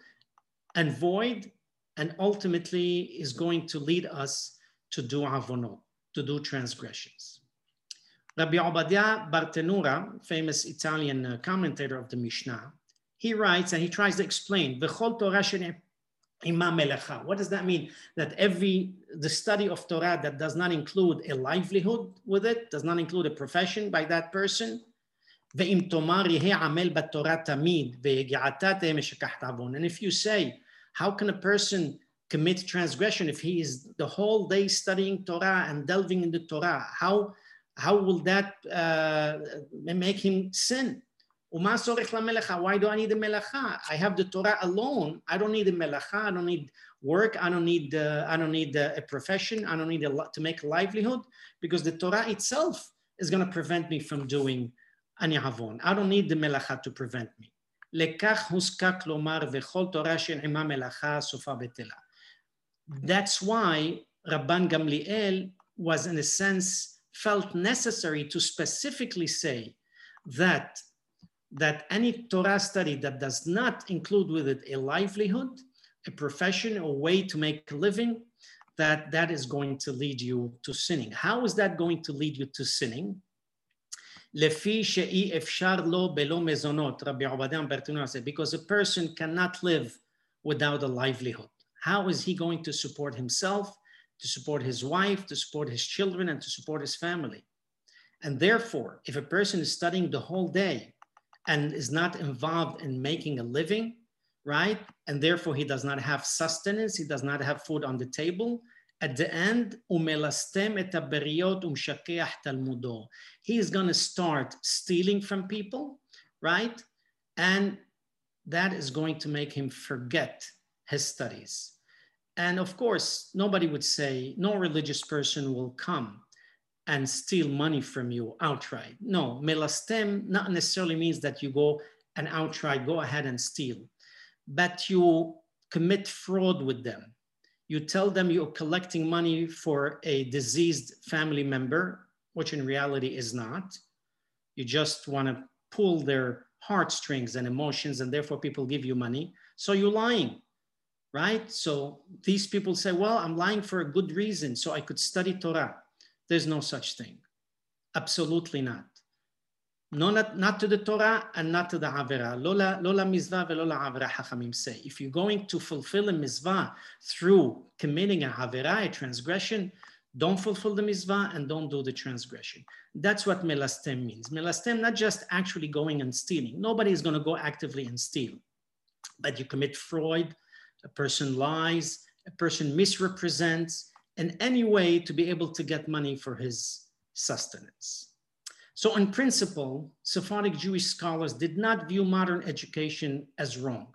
Speaker 3: and void, and ultimately is going to lead us to do avonot, to do transgressions. Rabbi Obadia Bartenura, famous Italian uh, commentator of the Mishnah, he writes and he tries to explain, V'chol Torah What does that mean? That every the study of Torah that does not include a livelihood with it, does not include a profession by that person. And if you say, how can a person commit transgression if he is the whole day studying Torah and delving into Torah? How, how will that uh, make him sin? Why do I need a melacha? I have the Torah alone. I don't need a melacha. I don't need work. I don't need. Uh, I don't need uh, a profession. I don't need a lot to make a livelihood because the Torah itself is going to prevent me from doing ani avon. I don't need the melacha to prevent me. That's why Rabban Gamliel was in a sense felt necessary to specifically say that that any Torah study that does not include with it a livelihood, a profession, a way to make a living, that that is going to lead you to sinning. How is that going to lead you to sinning? Because a person cannot live without a livelihood. How is he going to support himself, to support his wife, to support his children, and to support his family? And therefore, if a person is studying the whole day and is not involved in making a living, right? And therefore he does not have sustenance, he does not have food on the table. At the end, umelastem et umshakeach talmudo. he is going to start stealing from people, right? And that is going to make him forget his studies. And of course, nobody would say, no religious person will come and steal money from you outright. No, melastem not necessarily means that you go and outright go ahead and steal, but you commit fraud with them. You tell them you're collecting money for a diseased family member, which in reality is not. You just want to pull their heartstrings and emotions, and therefore people give you money. So you're lying, right? So these people say, Well, I'm lying for a good reason, so I could study Torah. There's no such thing. Absolutely not. No, not, not to the Torah and not to the Avera. Lola, lola mizvah velola Avera Hachamim say. If you're going to fulfill a mizvah through committing a Avera, a transgression, don't fulfill the mizvah and don't do the transgression. That's what melastem means. Melastem, not just actually going and stealing. Nobody is going to go actively and steal. But you commit fraud, a person lies, a person misrepresents, in any way to be able to get money for his sustenance. So in principle, Sephardic Jewish scholars did not view modern education as wrong.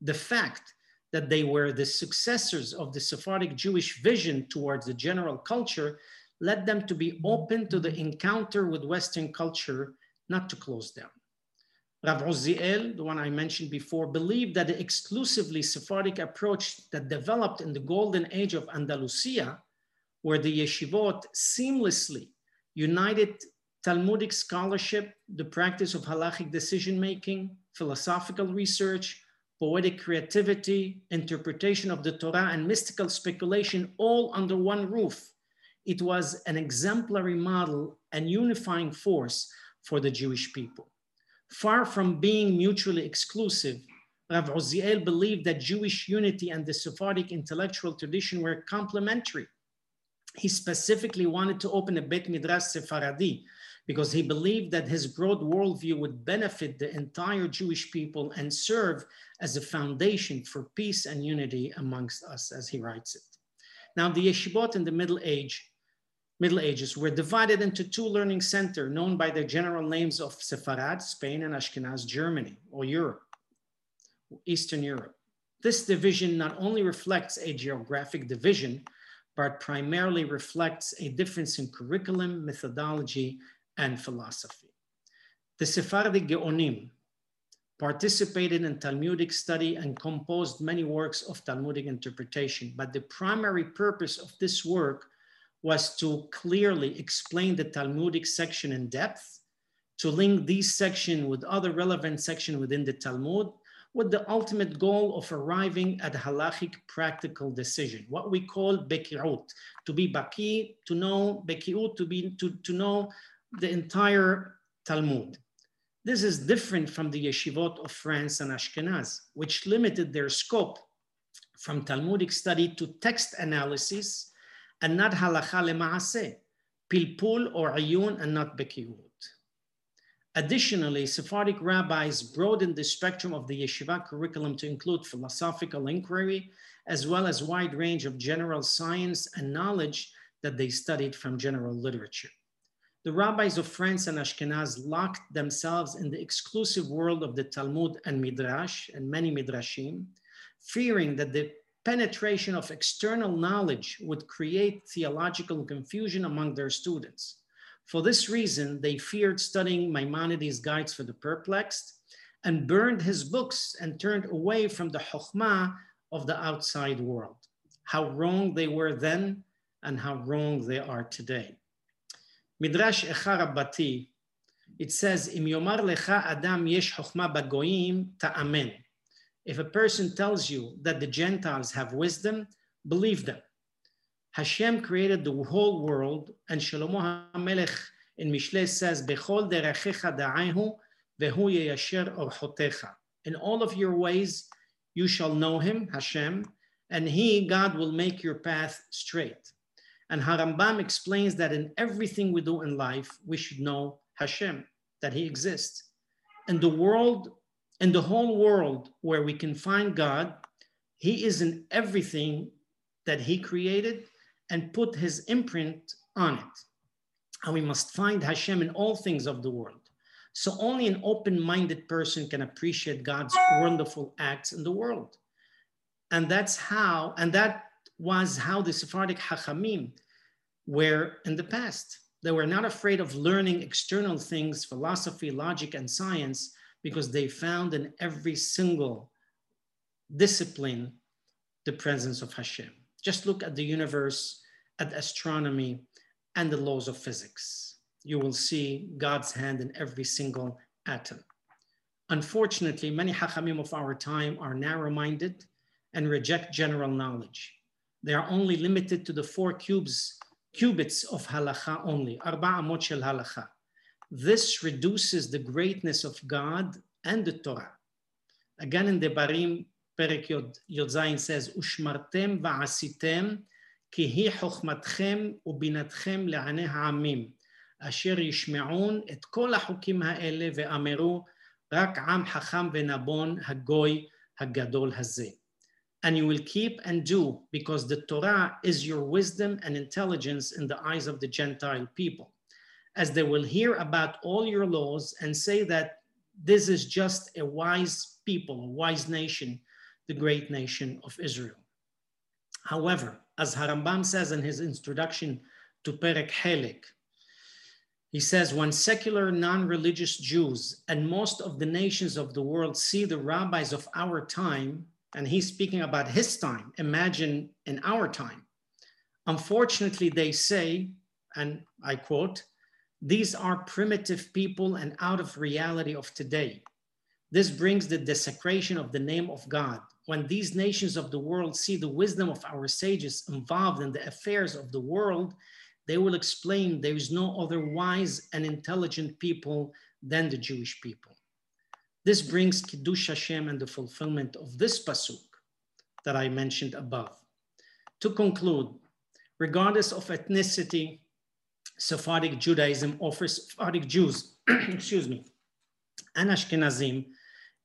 Speaker 3: The fact that they were the successors of the Sephardic Jewish vision towards the general culture led them to be open to the encounter with Western culture, not to close down. Rav Uziel, the one I mentioned before, believed that the exclusively Sephardic approach that developed in the golden age of Andalusia, where the yeshivot seamlessly united Talmudic scholarship, the practice of halachic decision making, philosophical research, poetic creativity, interpretation of the Torah, and mystical speculation all under one roof. It was an exemplary model and unifying force for the Jewish people. Far from being mutually exclusive, Rav Uziel believed that Jewish unity and the Sephardic intellectual tradition were complementary. He specifically wanted to open a Bet Midrash Sephardi because he believed that his broad worldview would benefit the entire Jewish people and serve as a foundation for peace and unity amongst us, as he writes it. Now, the yeshivot in the Middle Age Middle Ages were divided into two learning centers known by their general names of Sepharad, Spain, and Ashkenaz, Germany, or Europe, Eastern Europe. This division not only reflects a geographic division, but primarily reflects a difference in curriculum, methodology, and philosophy. The Sephardic Geonim participated in Talmudic study and composed many works of Talmudic interpretation, but the primary purpose of this work was to clearly explain the Talmudic section in depth, to link these section with other relevant section within the Talmud, with the ultimate goal of arriving at halachic practical decision, what we call beki'ut, to be baki, to know, beki'ut, to, be, to, to know the entire Talmud. This is different from the yeshivot of France and Ashkenaz, which limited their scope from Talmudic study to text analysis and not halacha lema'aseh, pilpul or ayun and not beki'ut. Additionally, Sephardic rabbis broadened the spectrum of the yeshiva curriculum to include philosophical inquiry, as well as wide range of general science and knowledge that they studied from general literature. The rabbis of France and Ashkenaz locked themselves in the exclusive world of the Talmud and Midrash and many Midrashim, fearing that the penetration of external knowledge would create theological confusion among their students. For this reason, they feared studying Maimonides' Guides for the Perplexed and burned his books and turned away from the Chokhmah of the outside world. How wrong they were then and how wrong they are today. Midrash Echa Rabbati, it says. If a person tells you that the Gentiles have wisdom, believe them. Hashem created the whole world, and Shlomo HaMelech in Mishle says, Bechol derechecha da'ahu vehu yeyasher orchotecha. In all of your ways, you shall know him, Hashem, and he, God, will make your path straight. And Harambam explains that in everything we do in life, we should know Hashem, that he exists. And the world, and the whole world where we can find God, he is in everything that he created and put his imprint on it. And we must find Hashem in all things of the world. So only an open-minded person can appreciate God's wonderful acts in the world. And that's how, and that was how the Sephardic Hachamim were in the past. They were not afraid of learning external things, philosophy, logic, and science, because they found in every single discipline the presence of Hashem. Just look at the universe, at astronomy, and the laws of physics. You will see God's hand in every single atom. Unfortunately, many Hachamim of our time are narrow minded and reject general knowledge. They are only limited to the four cubes cubits of halacha only, arba amot shel halacha. This reduces the greatness of God and the Torah. Again, in Debarim, Perek Yod, Yod Zayin says, "Ushmartem va'asitem ki hi chokhmatchem ubinatchem le'ane ha'amim, asher yishme'un et kol ha'chukim ha'ele ve'ameru rak am hacham ve'nabon ha'goy ha'gadol hazeh." And you will keep and do because the Torah is your wisdom and intelligence in the eyes of the Gentile people, as they will hear about all your laws and say that this is just a wise people, a wise nation, the great nation of Israel. However, as Harambam says in his introduction to Perek Helek, he says, when secular non-religious Jews and most of the nations of the world see the rabbis of our time and he's speaking about his time. Imagine in our time. Unfortunately, they say, and I quote, these are primitive people and out of reality of today. This brings the desecration of the name of God. When these nations of the world see the wisdom of our sages involved in the affairs of the world, they will explain there is no other wise and intelligent people than the Jewish people. This brings Kiddush Hashem and the fulfillment of this pasuk that I mentioned above. To conclude, regardless of ethnicity, Sephardic Judaism offers Sephardic Jews, excuse me, and Ashkenazim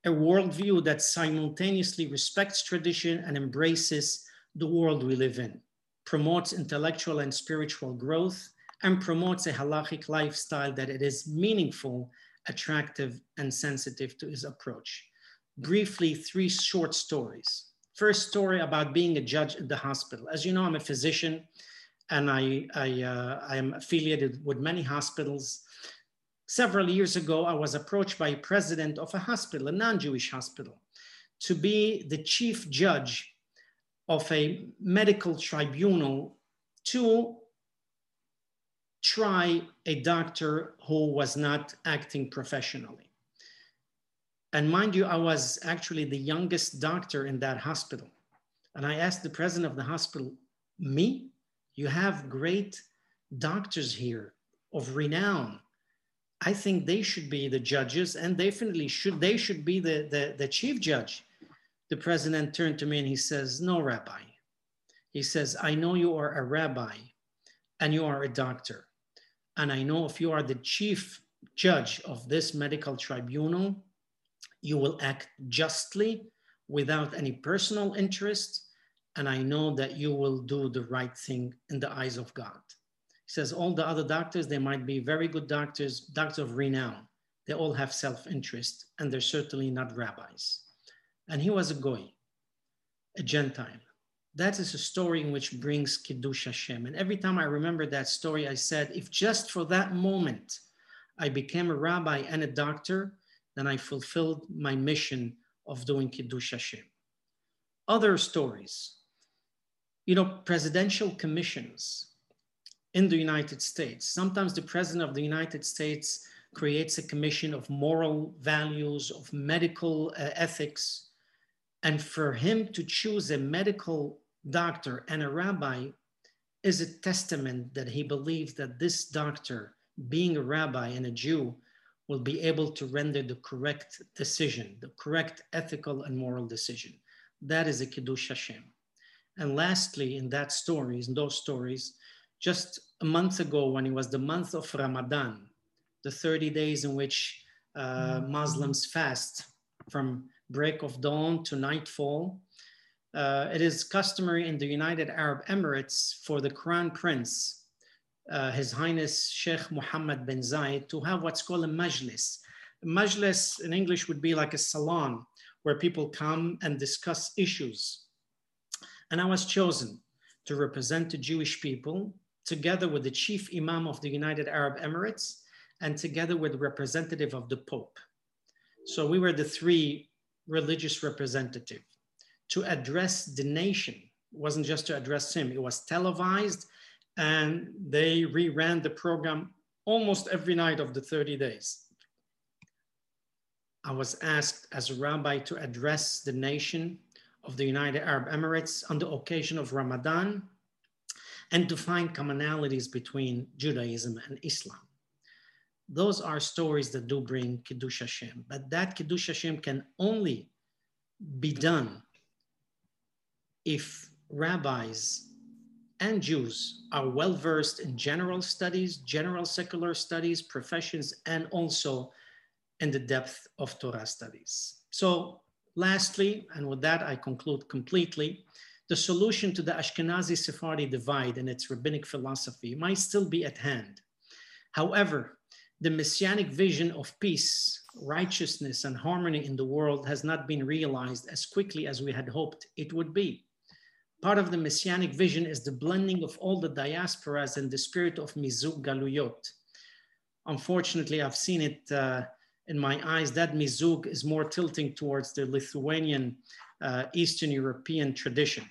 Speaker 3: a worldview that simultaneously respects tradition and embraces the world we live in, promotes intellectual and spiritual growth, and promotes a halachic lifestyle that it is meaningful attractive, and sensitive to his approach. Briefly, three short stories. First story about being a judge at the hospital. As you know, I'm a physician and I, I, uh, I am affiliated with many hospitals. Several years ago, I was approached by a president of a hospital, a non-Jewish hospital, to be the chief judge of a medical tribunal to try a doctor who was not acting professionally. And mind you, I was actually the youngest doctor in that hospital. And I asked the president of the hospital, me? You have great doctors here of renown. I think they should be the judges and definitely should they should be the, the, the chief judge. the president turned to me and he says, No, Rabbi. He says, I know you are a rabbi and you are a doctor. And I know if you are the chief judge of this medical tribunal, you will act justly without any personal interest. And I know that you will do the right thing in the eyes of God. He says, all the other doctors, they might be very good doctors, doctors of renown. They all have self interest, and they're certainly not rabbis. And he was a goy, a Gentile. That is a story in which brings Kiddush Hashem. And every time I remember that story, I said, if just for that moment I became a rabbi and a doctor, then I fulfilled my mission of doing Kiddush Hashem. Other stories, you know, presidential commissions in the United States. Sometimes the president of the United States creates a commission of moral values, of medical uh, ethics. And for him to choose a medical doctor and a rabbi is a testament that he believes that this doctor, being a rabbi and a Jew, will be able to render the correct decision, the correct ethical and moral decision. That is a Kiddush Hashem. And lastly, in that stories, in those stories, just a month ago when it was the month of Ramadan, the 30 days in which uh, Muslims fast from break of dawn to nightfall, uh, it is customary in the United Arab Emirates for the Crown Prince, uh, His Highness Sheikh Mohammed bin Zayed, to have what's called a majlis. Majlis in English would be like a salon where people come and discuss issues. And I was chosen to represent the Jewish people together with the chief imam of the United Arab Emirates and together with the representative of the Pope. So we were the three religious representative to address the nation. It wasn't just to address him, it was televised and they reran the program almost every night of the 30 days. I was asked as a rabbi to address the nation of the United Arab Emirates on the occasion of Ramadan and to find commonalities between Judaism and Islam. Those are stories that do bring Kiddush Hashem, but that Kiddush Hashem can only be done if rabbis and Jews are well versed in general studies, general secular studies, professions, and also in the depth of Torah studies. So, lastly, and with that I conclude completely, the solution to the Ashkenazi Sephardi divide and its rabbinic philosophy might still be at hand. However, the messianic vision of peace, righteousness, and harmony in the world has not been realized as quickly as we had hoped it would be. Part of the messianic vision is the blending of all the diasporas and the spirit of Mizug Galuyot. Unfortunately, I've seen it uh, in my eyes. That Mizug is more tilting towards the Lithuanian, uh, Eastern European tradition.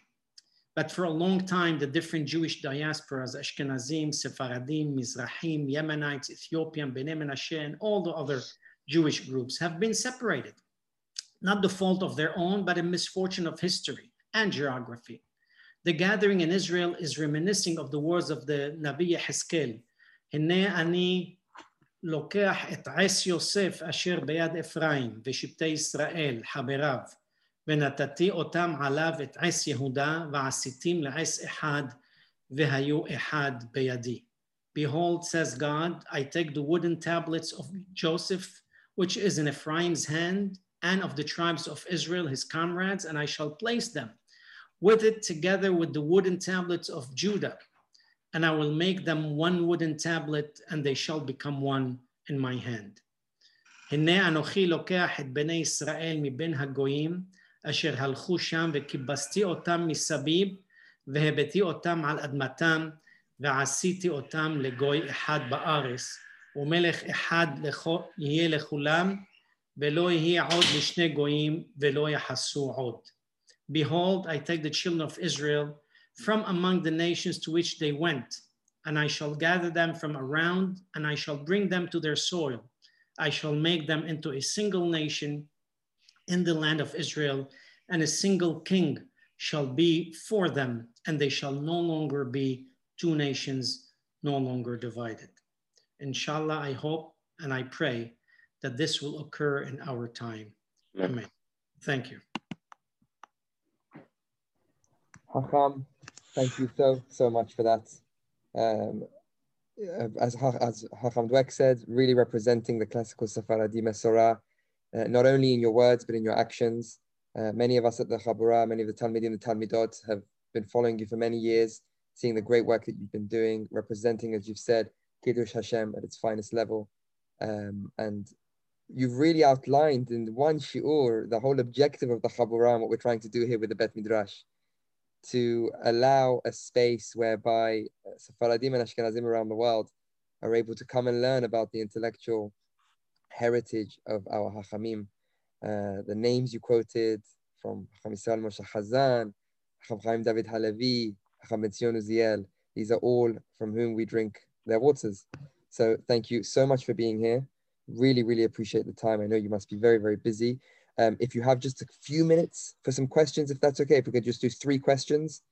Speaker 3: But for a long time, the different Jewish diasporas, Ashkenazim, Sephardim, Mizrahim, Yemenites, Ethiopian, Bnei Menashe, and all the other Jewish groups have been separated. Not the fault of their own, but a misfortune of history and geography The gathering in Israel is reminiscing of the words of the Nabi Hezkel. הנה אני לוקח את עש יוסף אשר ביד אפרים ושבטי ישראל חבריו ונתתי אותם עליו את עש יהודה ועשיתים לעש אחד והיו אחד בידי. Behold, says God, I take the wooden tablets of Joseph, which is in Ephraim's hand, and of the tribes of Israel, his comrades, and I shall place them with it together with the wooden tablets of Judah. And I will make them one wooden tablet, and they shall become one in my hand. הנה אנוכי לוקח את בני ישראל מבין הגויים, אשר הלכו שם, וכיבסתי אותם מסביב, והבאתי אותם על אדמתם, ועשיתי אותם לגוי אחד בארץ, ומלך אחד יהיה לכולם, ולא יהיה עוד לשני גויים, ולא יחסו עוד. Behold, I take the children of Israel from among the nations to which they went, and I shall gather them from around, and I shall bring them to their soil. I shall make them into a single nation in the land of Israel, and a single king shall be for them, and they shall no longer be two nations, no longer divided. Inshallah, I hope and I pray that this will occur in our time. Amen. Thank you.
Speaker 1: Hacham, thank you so, so much for that. Um, as, as Hacham Dweck said, really representing the classical Sephardi Mesorah, uh, not only in your words, but in your actions. Uh, many of us at the Habura, many of the Talmidim the Talmidot have been following you for many years, seeing the great work that you've been doing, representing, as you've said, Kiddush Hashem at its finest level. Um, and you've really outlined in one shiur the whole objective of the Habura and what we're trying to do here with the Bet Midrash to allow a space whereby uh, Sephardim and Ashkenazim around the world are able to come and learn about the intellectual heritage of our Hachamim. Uh, the names you quoted from Hacham Yisrael Moshe Hazan, Hacham David Halevi, Hacham Benzion Uziel, these are all from whom we drink their waters. So thank you so much for being here. Really, really appreciate the time. I know you must be very, very busy. Um, if you have just a few minutes for some questions, if that's okay, if we could just do three questions,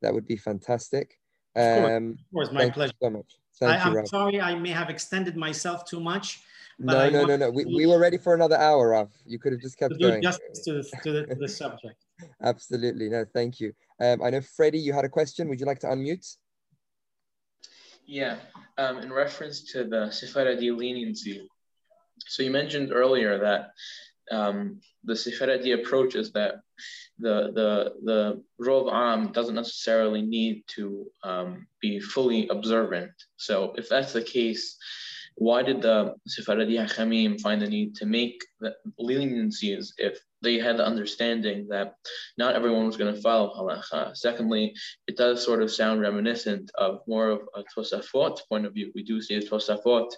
Speaker 1: that would be fantastic.
Speaker 3: Um, of course, of course my pleasure.
Speaker 1: so much. Thank
Speaker 3: I,
Speaker 1: you,
Speaker 3: am sorry I may have extended myself too much.
Speaker 1: No, no, no, no. We, we were ready for another hour, Rav. You could have just kept
Speaker 3: to
Speaker 1: going.
Speaker 3: justice to, the, to, the, to the subject.
Speaker 1: Absolutely. No, thank you. Um, I know, Freddie, you had a question. Would you like to unmute?
Speaker 4: Yeah, um, in reference to the Sephardi leniency. So you mentioned earlier that um, the Sephardi approach is that the the the Rov Am doesn't necessarily need to um, be fully observant. So if that's the case, why did the Sephardi Hachamim find the need to make the leniencies if they had the understanding that not everyone was going to follow halacha? Secondly, it does sort of sound reminiscent of more of a Tosafot point of view. We do see a Tosafot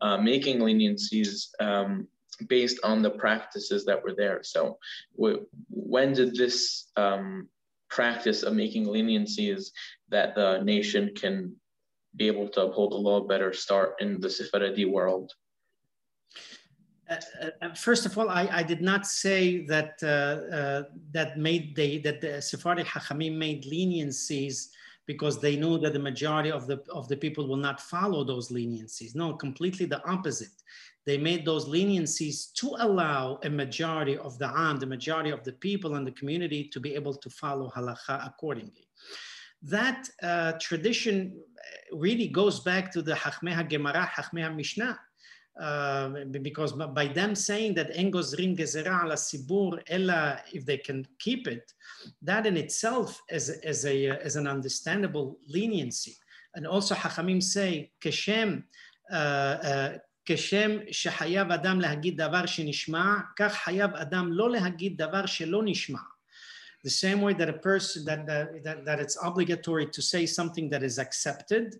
Speaker 4: uh, making leniencies um, based on the practices that were there. So, when did this um, practice of making leniencies that the nation can be able to uphold the law better start in the Sephardi world?
Speaker 3: Uh, uh, uh, first of all, I, I, did not say that uh, uh, that made they that the Sephardi Hachamim made leniencies because they know that the majority of the of the people will not follow those leniencies. No, completely the opposite they made those leniencies to allow a majority of the Am, the majority of the people and the community to be able to follow halacha accordingly. That uh, tradition really goes back to the Hachmeha Gemara, Hachmeha Mishnah, uh, because by them saying that engos ring gezerah ala sibur ella if they can keep it, that in itself is, is, a, is an understandable leniency. And also Hachamim say, keshem uh, uh, כשם שחייב אדם להגיד דבר שנשמע, כך חייב אדם לא להגיד דבר שלא נשמע. The same way that a person, that, that, that it's obligatory to say something that is accepted,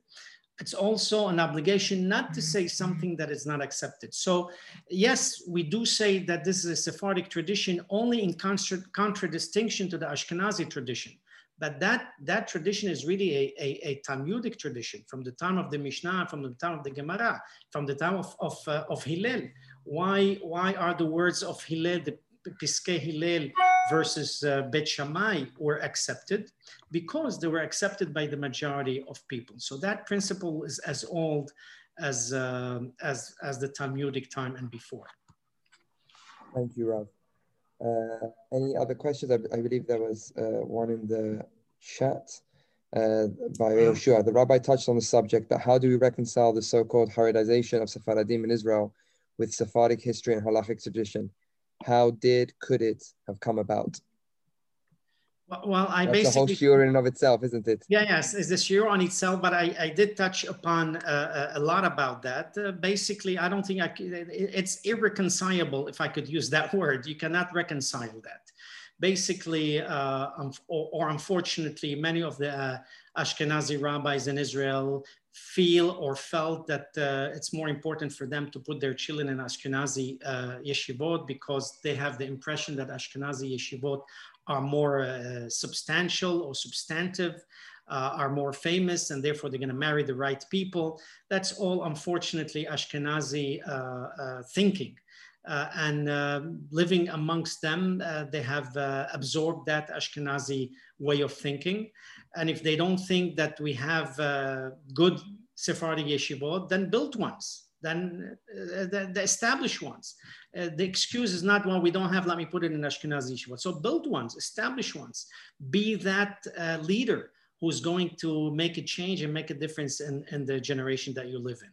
Speaker 3: it's also an obligation not to say something that is not accepted. So yes, we do say that this is a Sephardic tradition only in contra contradistinction to the Ashkenazi tradition. But that, that tradition is really a, a, a, Talmudic tradition from the time of the Mishnah, from the time of the Gemara, from the time of, of, uh, of Hillel. Why, why are the words of Hillel, the Piskei Hillel versus uh, Bet Shammai were accepted? Because they were accepted by the majority of people. So that principle is as old as, uh, as, as the Talmudic time and before.
Speaker 1: Thank you, Rav. Uh, any other questions? I, I, believe there was uh, one in the chat uh, by Yoshua. The rabbi touched on the subject, but how do we reconcile the so-called Haredization of Sephardim in Israel with Sephardic history and halachic tradition? How did, could it have come about?
Speaker 3: Well, I
Speaker 1: That's
Speaker 3: basically
Speaker 1: the whole shiur in and of itself, isn't it?
Speaker 3: Yeah, yes, it's the shiur on itself, but I, I did touch upon uh, a lot about that. Uh, basically, I don't think I it's irreconcilable, if I could use that word. You cannot reconcile that. Basically, uh, or, or, unfortunately, many of the uh, Ashkenazi rabbis in Israel feel or felt that uh, it's more important for them to put their children in Ashkenazi uh, yeshivot because they have the impression that Ashkenazi yeshivot are more uh, substantial or substantive, uh, are more famous, and therefore they're going to marry the right people. That's all, unfortunately, Ashkenazi uh, uh thinking. Uh, and living amongst them, they have absorbed that Ashkenazi way of thinking. And if they don't think that we have good Sephardic yeshivot, then build ones then uh, the, the, established ones. Uh, the excuse is not, well, we don't have, let me put it in Ashkenazi yeshiva. So build ones, establish ones, be that uh, leader who's going to make a change and make a difference in, in the generation that you live in.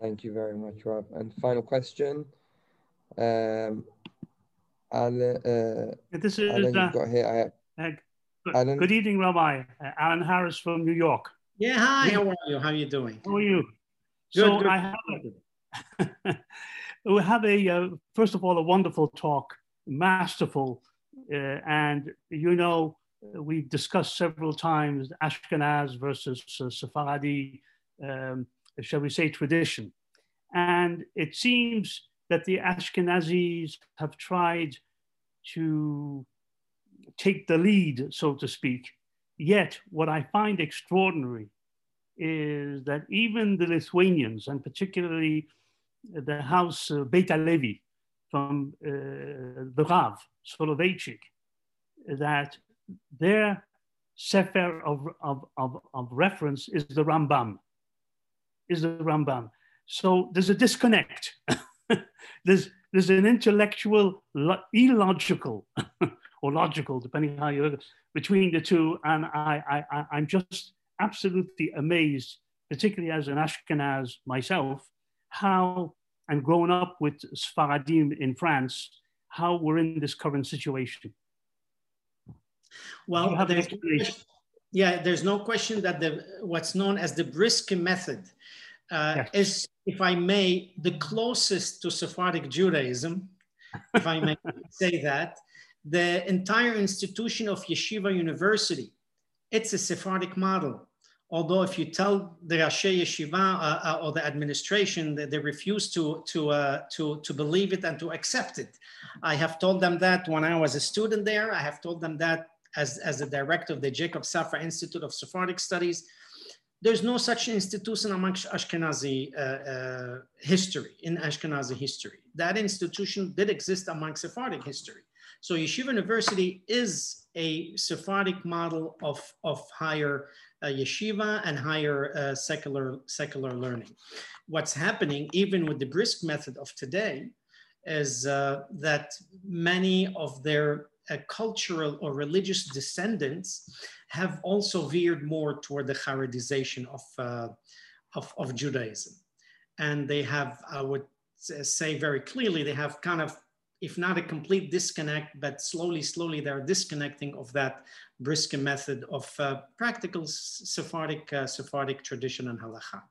Speaker 1: Thank you very much, Rob. And final question. Um, Alan, uh,
Speaker 5: this is,
Speaker 1: Alan, you've
Speaker 5: uh,
Speaker 1: got here. I have,
Speaker 5: uh, good,
Speaker 1: Alan?
Speaker 5: good evening, Rabbi. Uh, Alan Harris from New York.
Speaker 3: Yeah, hi, how are you? How are you doing?
Speaker 5: How are you?
Speaker 3: Good,
Speaker 5: so
Speaker 3: good.
Speaker 5: I have a, we have a uh, first of all a wonderful talk, masterful, uh, and you know we've discussed several times Ashkenaz versus uh, Sephardi, um, shall we say, tradition, and it seems that the Ashkenazis have tried to take the lead, so to speak. Yet, what I find extraordinary is that even the Lithuanians, and particularly the house uh, Beit Levi from uh, the Rav Soloveitchik, that their sefer of, of, of, of reference is the Rambam, is the Rambam. So there's a disconnect. there's, there's an intellectual, illogical, or logical, depending how you look, between the two. And I, I, I'm just absolutely amazed, particularly as an Ashkenaz myself, how and growing up with Sfaradim in France, how we're in this current situation.
Speaker 3: Well, there's, yeah, there's no question that the what's known as the Brisk method uh, yes. is, if I may, the closest to Sephardic Judaism, if I may say that. The entire institution of Yeshiva University, it's a Sephardic model. Although if you tell the Rashei Yeshiva uh, uh, or the administration that they refuse to, to, uh, to, to believe it and to accept it. I have told them that when I was a student there. I have told them that as, as the director of the Jacob Safra Institute of Sephardic Studies. There's no such institution amongst Ashkenazi uh, uh, history, in Ashkenazi history. That institution did exist among Sephardic history. So Yeshiva University is a Sephardic model of, of higher uh, yeshiva and higher uh, secular, secular learning. What's happening, even with the brisk method of today, is uh, that many of their uh, cultural or religious descendants have also veered more toward the Haredization of, uh, of, of Judaism. And they have, I would say very clearly, they have kind of if not a complete disconnect, but slowly, slowly they're disconnecting of that Brisker method of uh, practical Sephardic, uh, Sephardic tradition and halacha.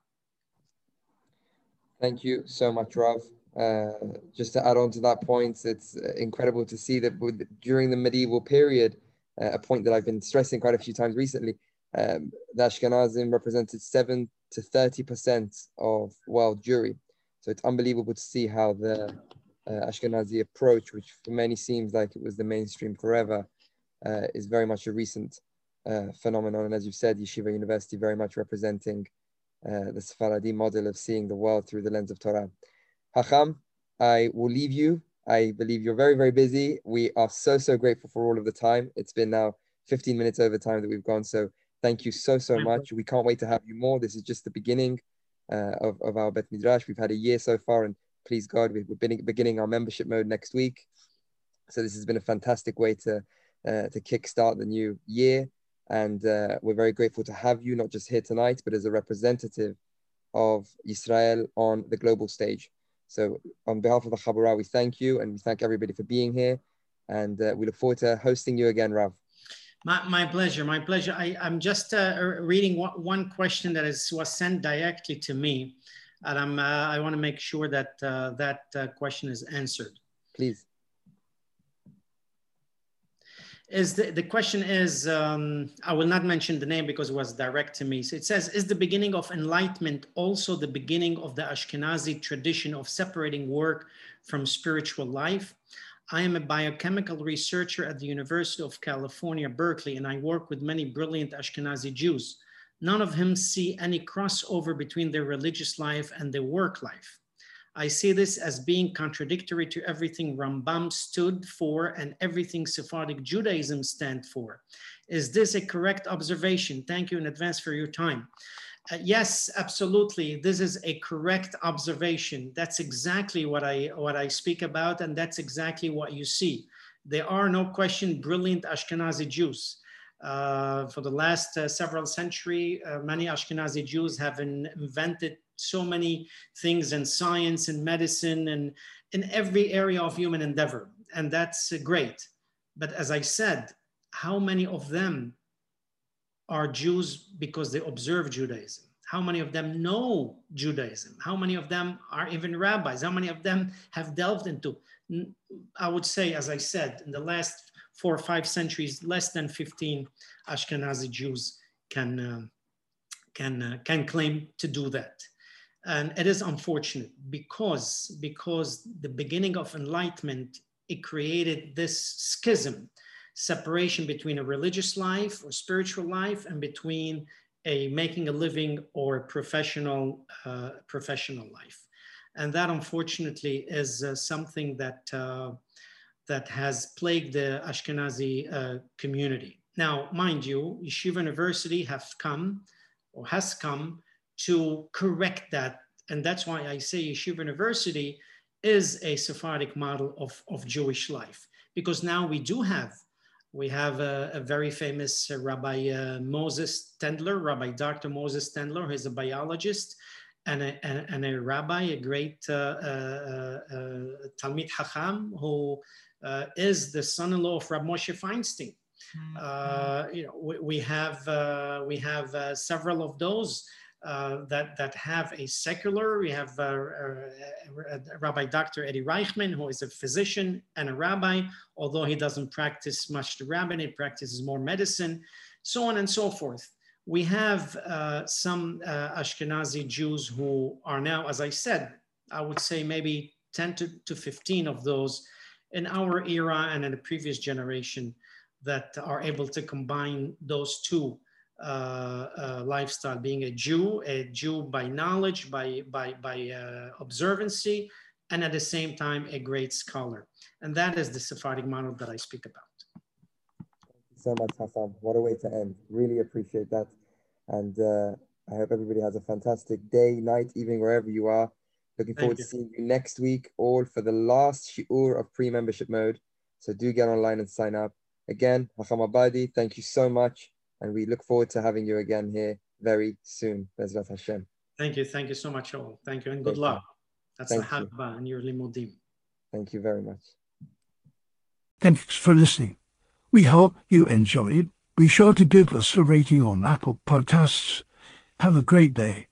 Speaker 1: Thank you so much, Rav. Uh, just to add on to that point, it's uh, incredible to see that with, during the medieval period, uh, a point that I've been stressing quite a few times recently, um, the Ashkenazim represented 7 to 30% of world Jewry. So it's unbelievable to see how the uh, Ashkenazi approach, which for many seems like it was the mainstream forever, uh, is very much a recent uh, phenomenon. And as you've said, Yeshiva University very much representing uh, the Sephardi model of seeing the world through the lens of Torah. Hacham, I will leave you. I believe you're very, very busy. We are so, so grateful for all of the time. It's been now 15 minutes over time that we've gone. So thank you so, so much. We can't wait to have you more. This is just the beginning uh, of, of our Bet Midrash. We've had a year so far, and please God, we're beginning our membership mode next week. So this has been a fantastic way to uh, to kickstart the new year, and uh, we're very grateful to have you not just here tonight, but as a representative of Israel on the global stage. So on behalf of the Habura, we thank you and we thank everybody for being here, and uh, we look forward to hosting you again, Rav.
Speaker 3: My, my pleasure, my pleasure. I, I'm just uh, reading one, one question that is, was sent directly to me and I'm, uh, I want to make sure that uh, that uh, question is answered.
Speaker 1: Please.
Speaker 3: Is the, the question is, um, I will not mention the name because it was direct to me. So it says, is the beginning of enlightenment also the beginning of the Ashkenazi tradition of separating work from spiritual life? I am a biochemical researcher at the University of California, Berkeley, and I work with many brilliant Ashkenazi Jews none of them see any crossover between their religious life and their work life. I see this as being contradictory to everything Rambam stood for and everything Sephardic Judaism stand for. Is this a correct observation? Thank you in advance for your time. Uh, yes, absolutely. This is a correct observation. That's exactly what I what I speak about, and that's exactly what you see. There are no question brilliant Ashkenazi Jews. Uh, for the last uh, several century, uh, many Ashkenazi Jews have in, invented so many things in science and medicine and in every area of human endeavor, and that's uh, great. But as I said, how many of them are Jews because they observe Judaism? How many of them know Judaism? How many of them are even rabbis? How many of them have delved into? I would say, as I said, in the last four or five centuries, less than 15 Ashkenazi Jews can, uh, can, uh, can claim to do that. And it is unfortunate because, because the beginning of enlightenment, it created this schism separation between a religious life or spiritual life and between a making a living or professional uh, professional life and that unfortunately is uh, something that uh, that has plagued the ashkenazi uh, community now mind you yeshiva university have come or has come to correct that and that's why i say yeshiva university is a sephardic model of, of jewish life because now we do have we have a, a very famous uh, Rabbi uh, Moses Tendler, Rabbi Dr. Moses Tendler, who's a biologist and a, and, a rabbi, a great uh, uh, uh Talmid Hacham, who uh, is the son-in-law of Rabbi Moshe Feinstein. Mm-hmm. you know, we, we have we have several of those uh, that, that have a secular. We have uh, uh, Rabbi Dr. Eddie Reichman, who is a physician and a rabbi, although he doesn't practice much the rabbinate, he practices more medicine, so on and so forth. We have uh, some uh, Ashkenazi Jews who are now, as I said, I would say maybe 10 to, to 15 of those in our era and in the previous generation that are able to combine those two uh, uh, lifestyle, being a Jew, a Jew by knowledge, by, by, by uh, observancy, and at the same time, a great scholar. And that is the Sephardic model that I speak about.
Speaker 1: Thank you so much, Hassan. What a way to end. Really appreciate that. And uh, I hope everybody has a fantastic day, night, evening, wherever you are. Looking forward to seeing you next week, all for the last shiur of pre-membership mode. So do get online and sign up. Again, Hacham Abadie, thank you so much and we look forward to having you again here very soon. Bezrat Hashem.
Speaker 3: Thank you. Thank you so much, all. Thank you and good Thank luck. You. That's Thank the Habba and your limudim.
Speaker 1: Thank you very much.
Speaker 6: Thanks for listening. We hope you enjoyed. Be sure to give us a rating on Apple Podcasts. Have a great day.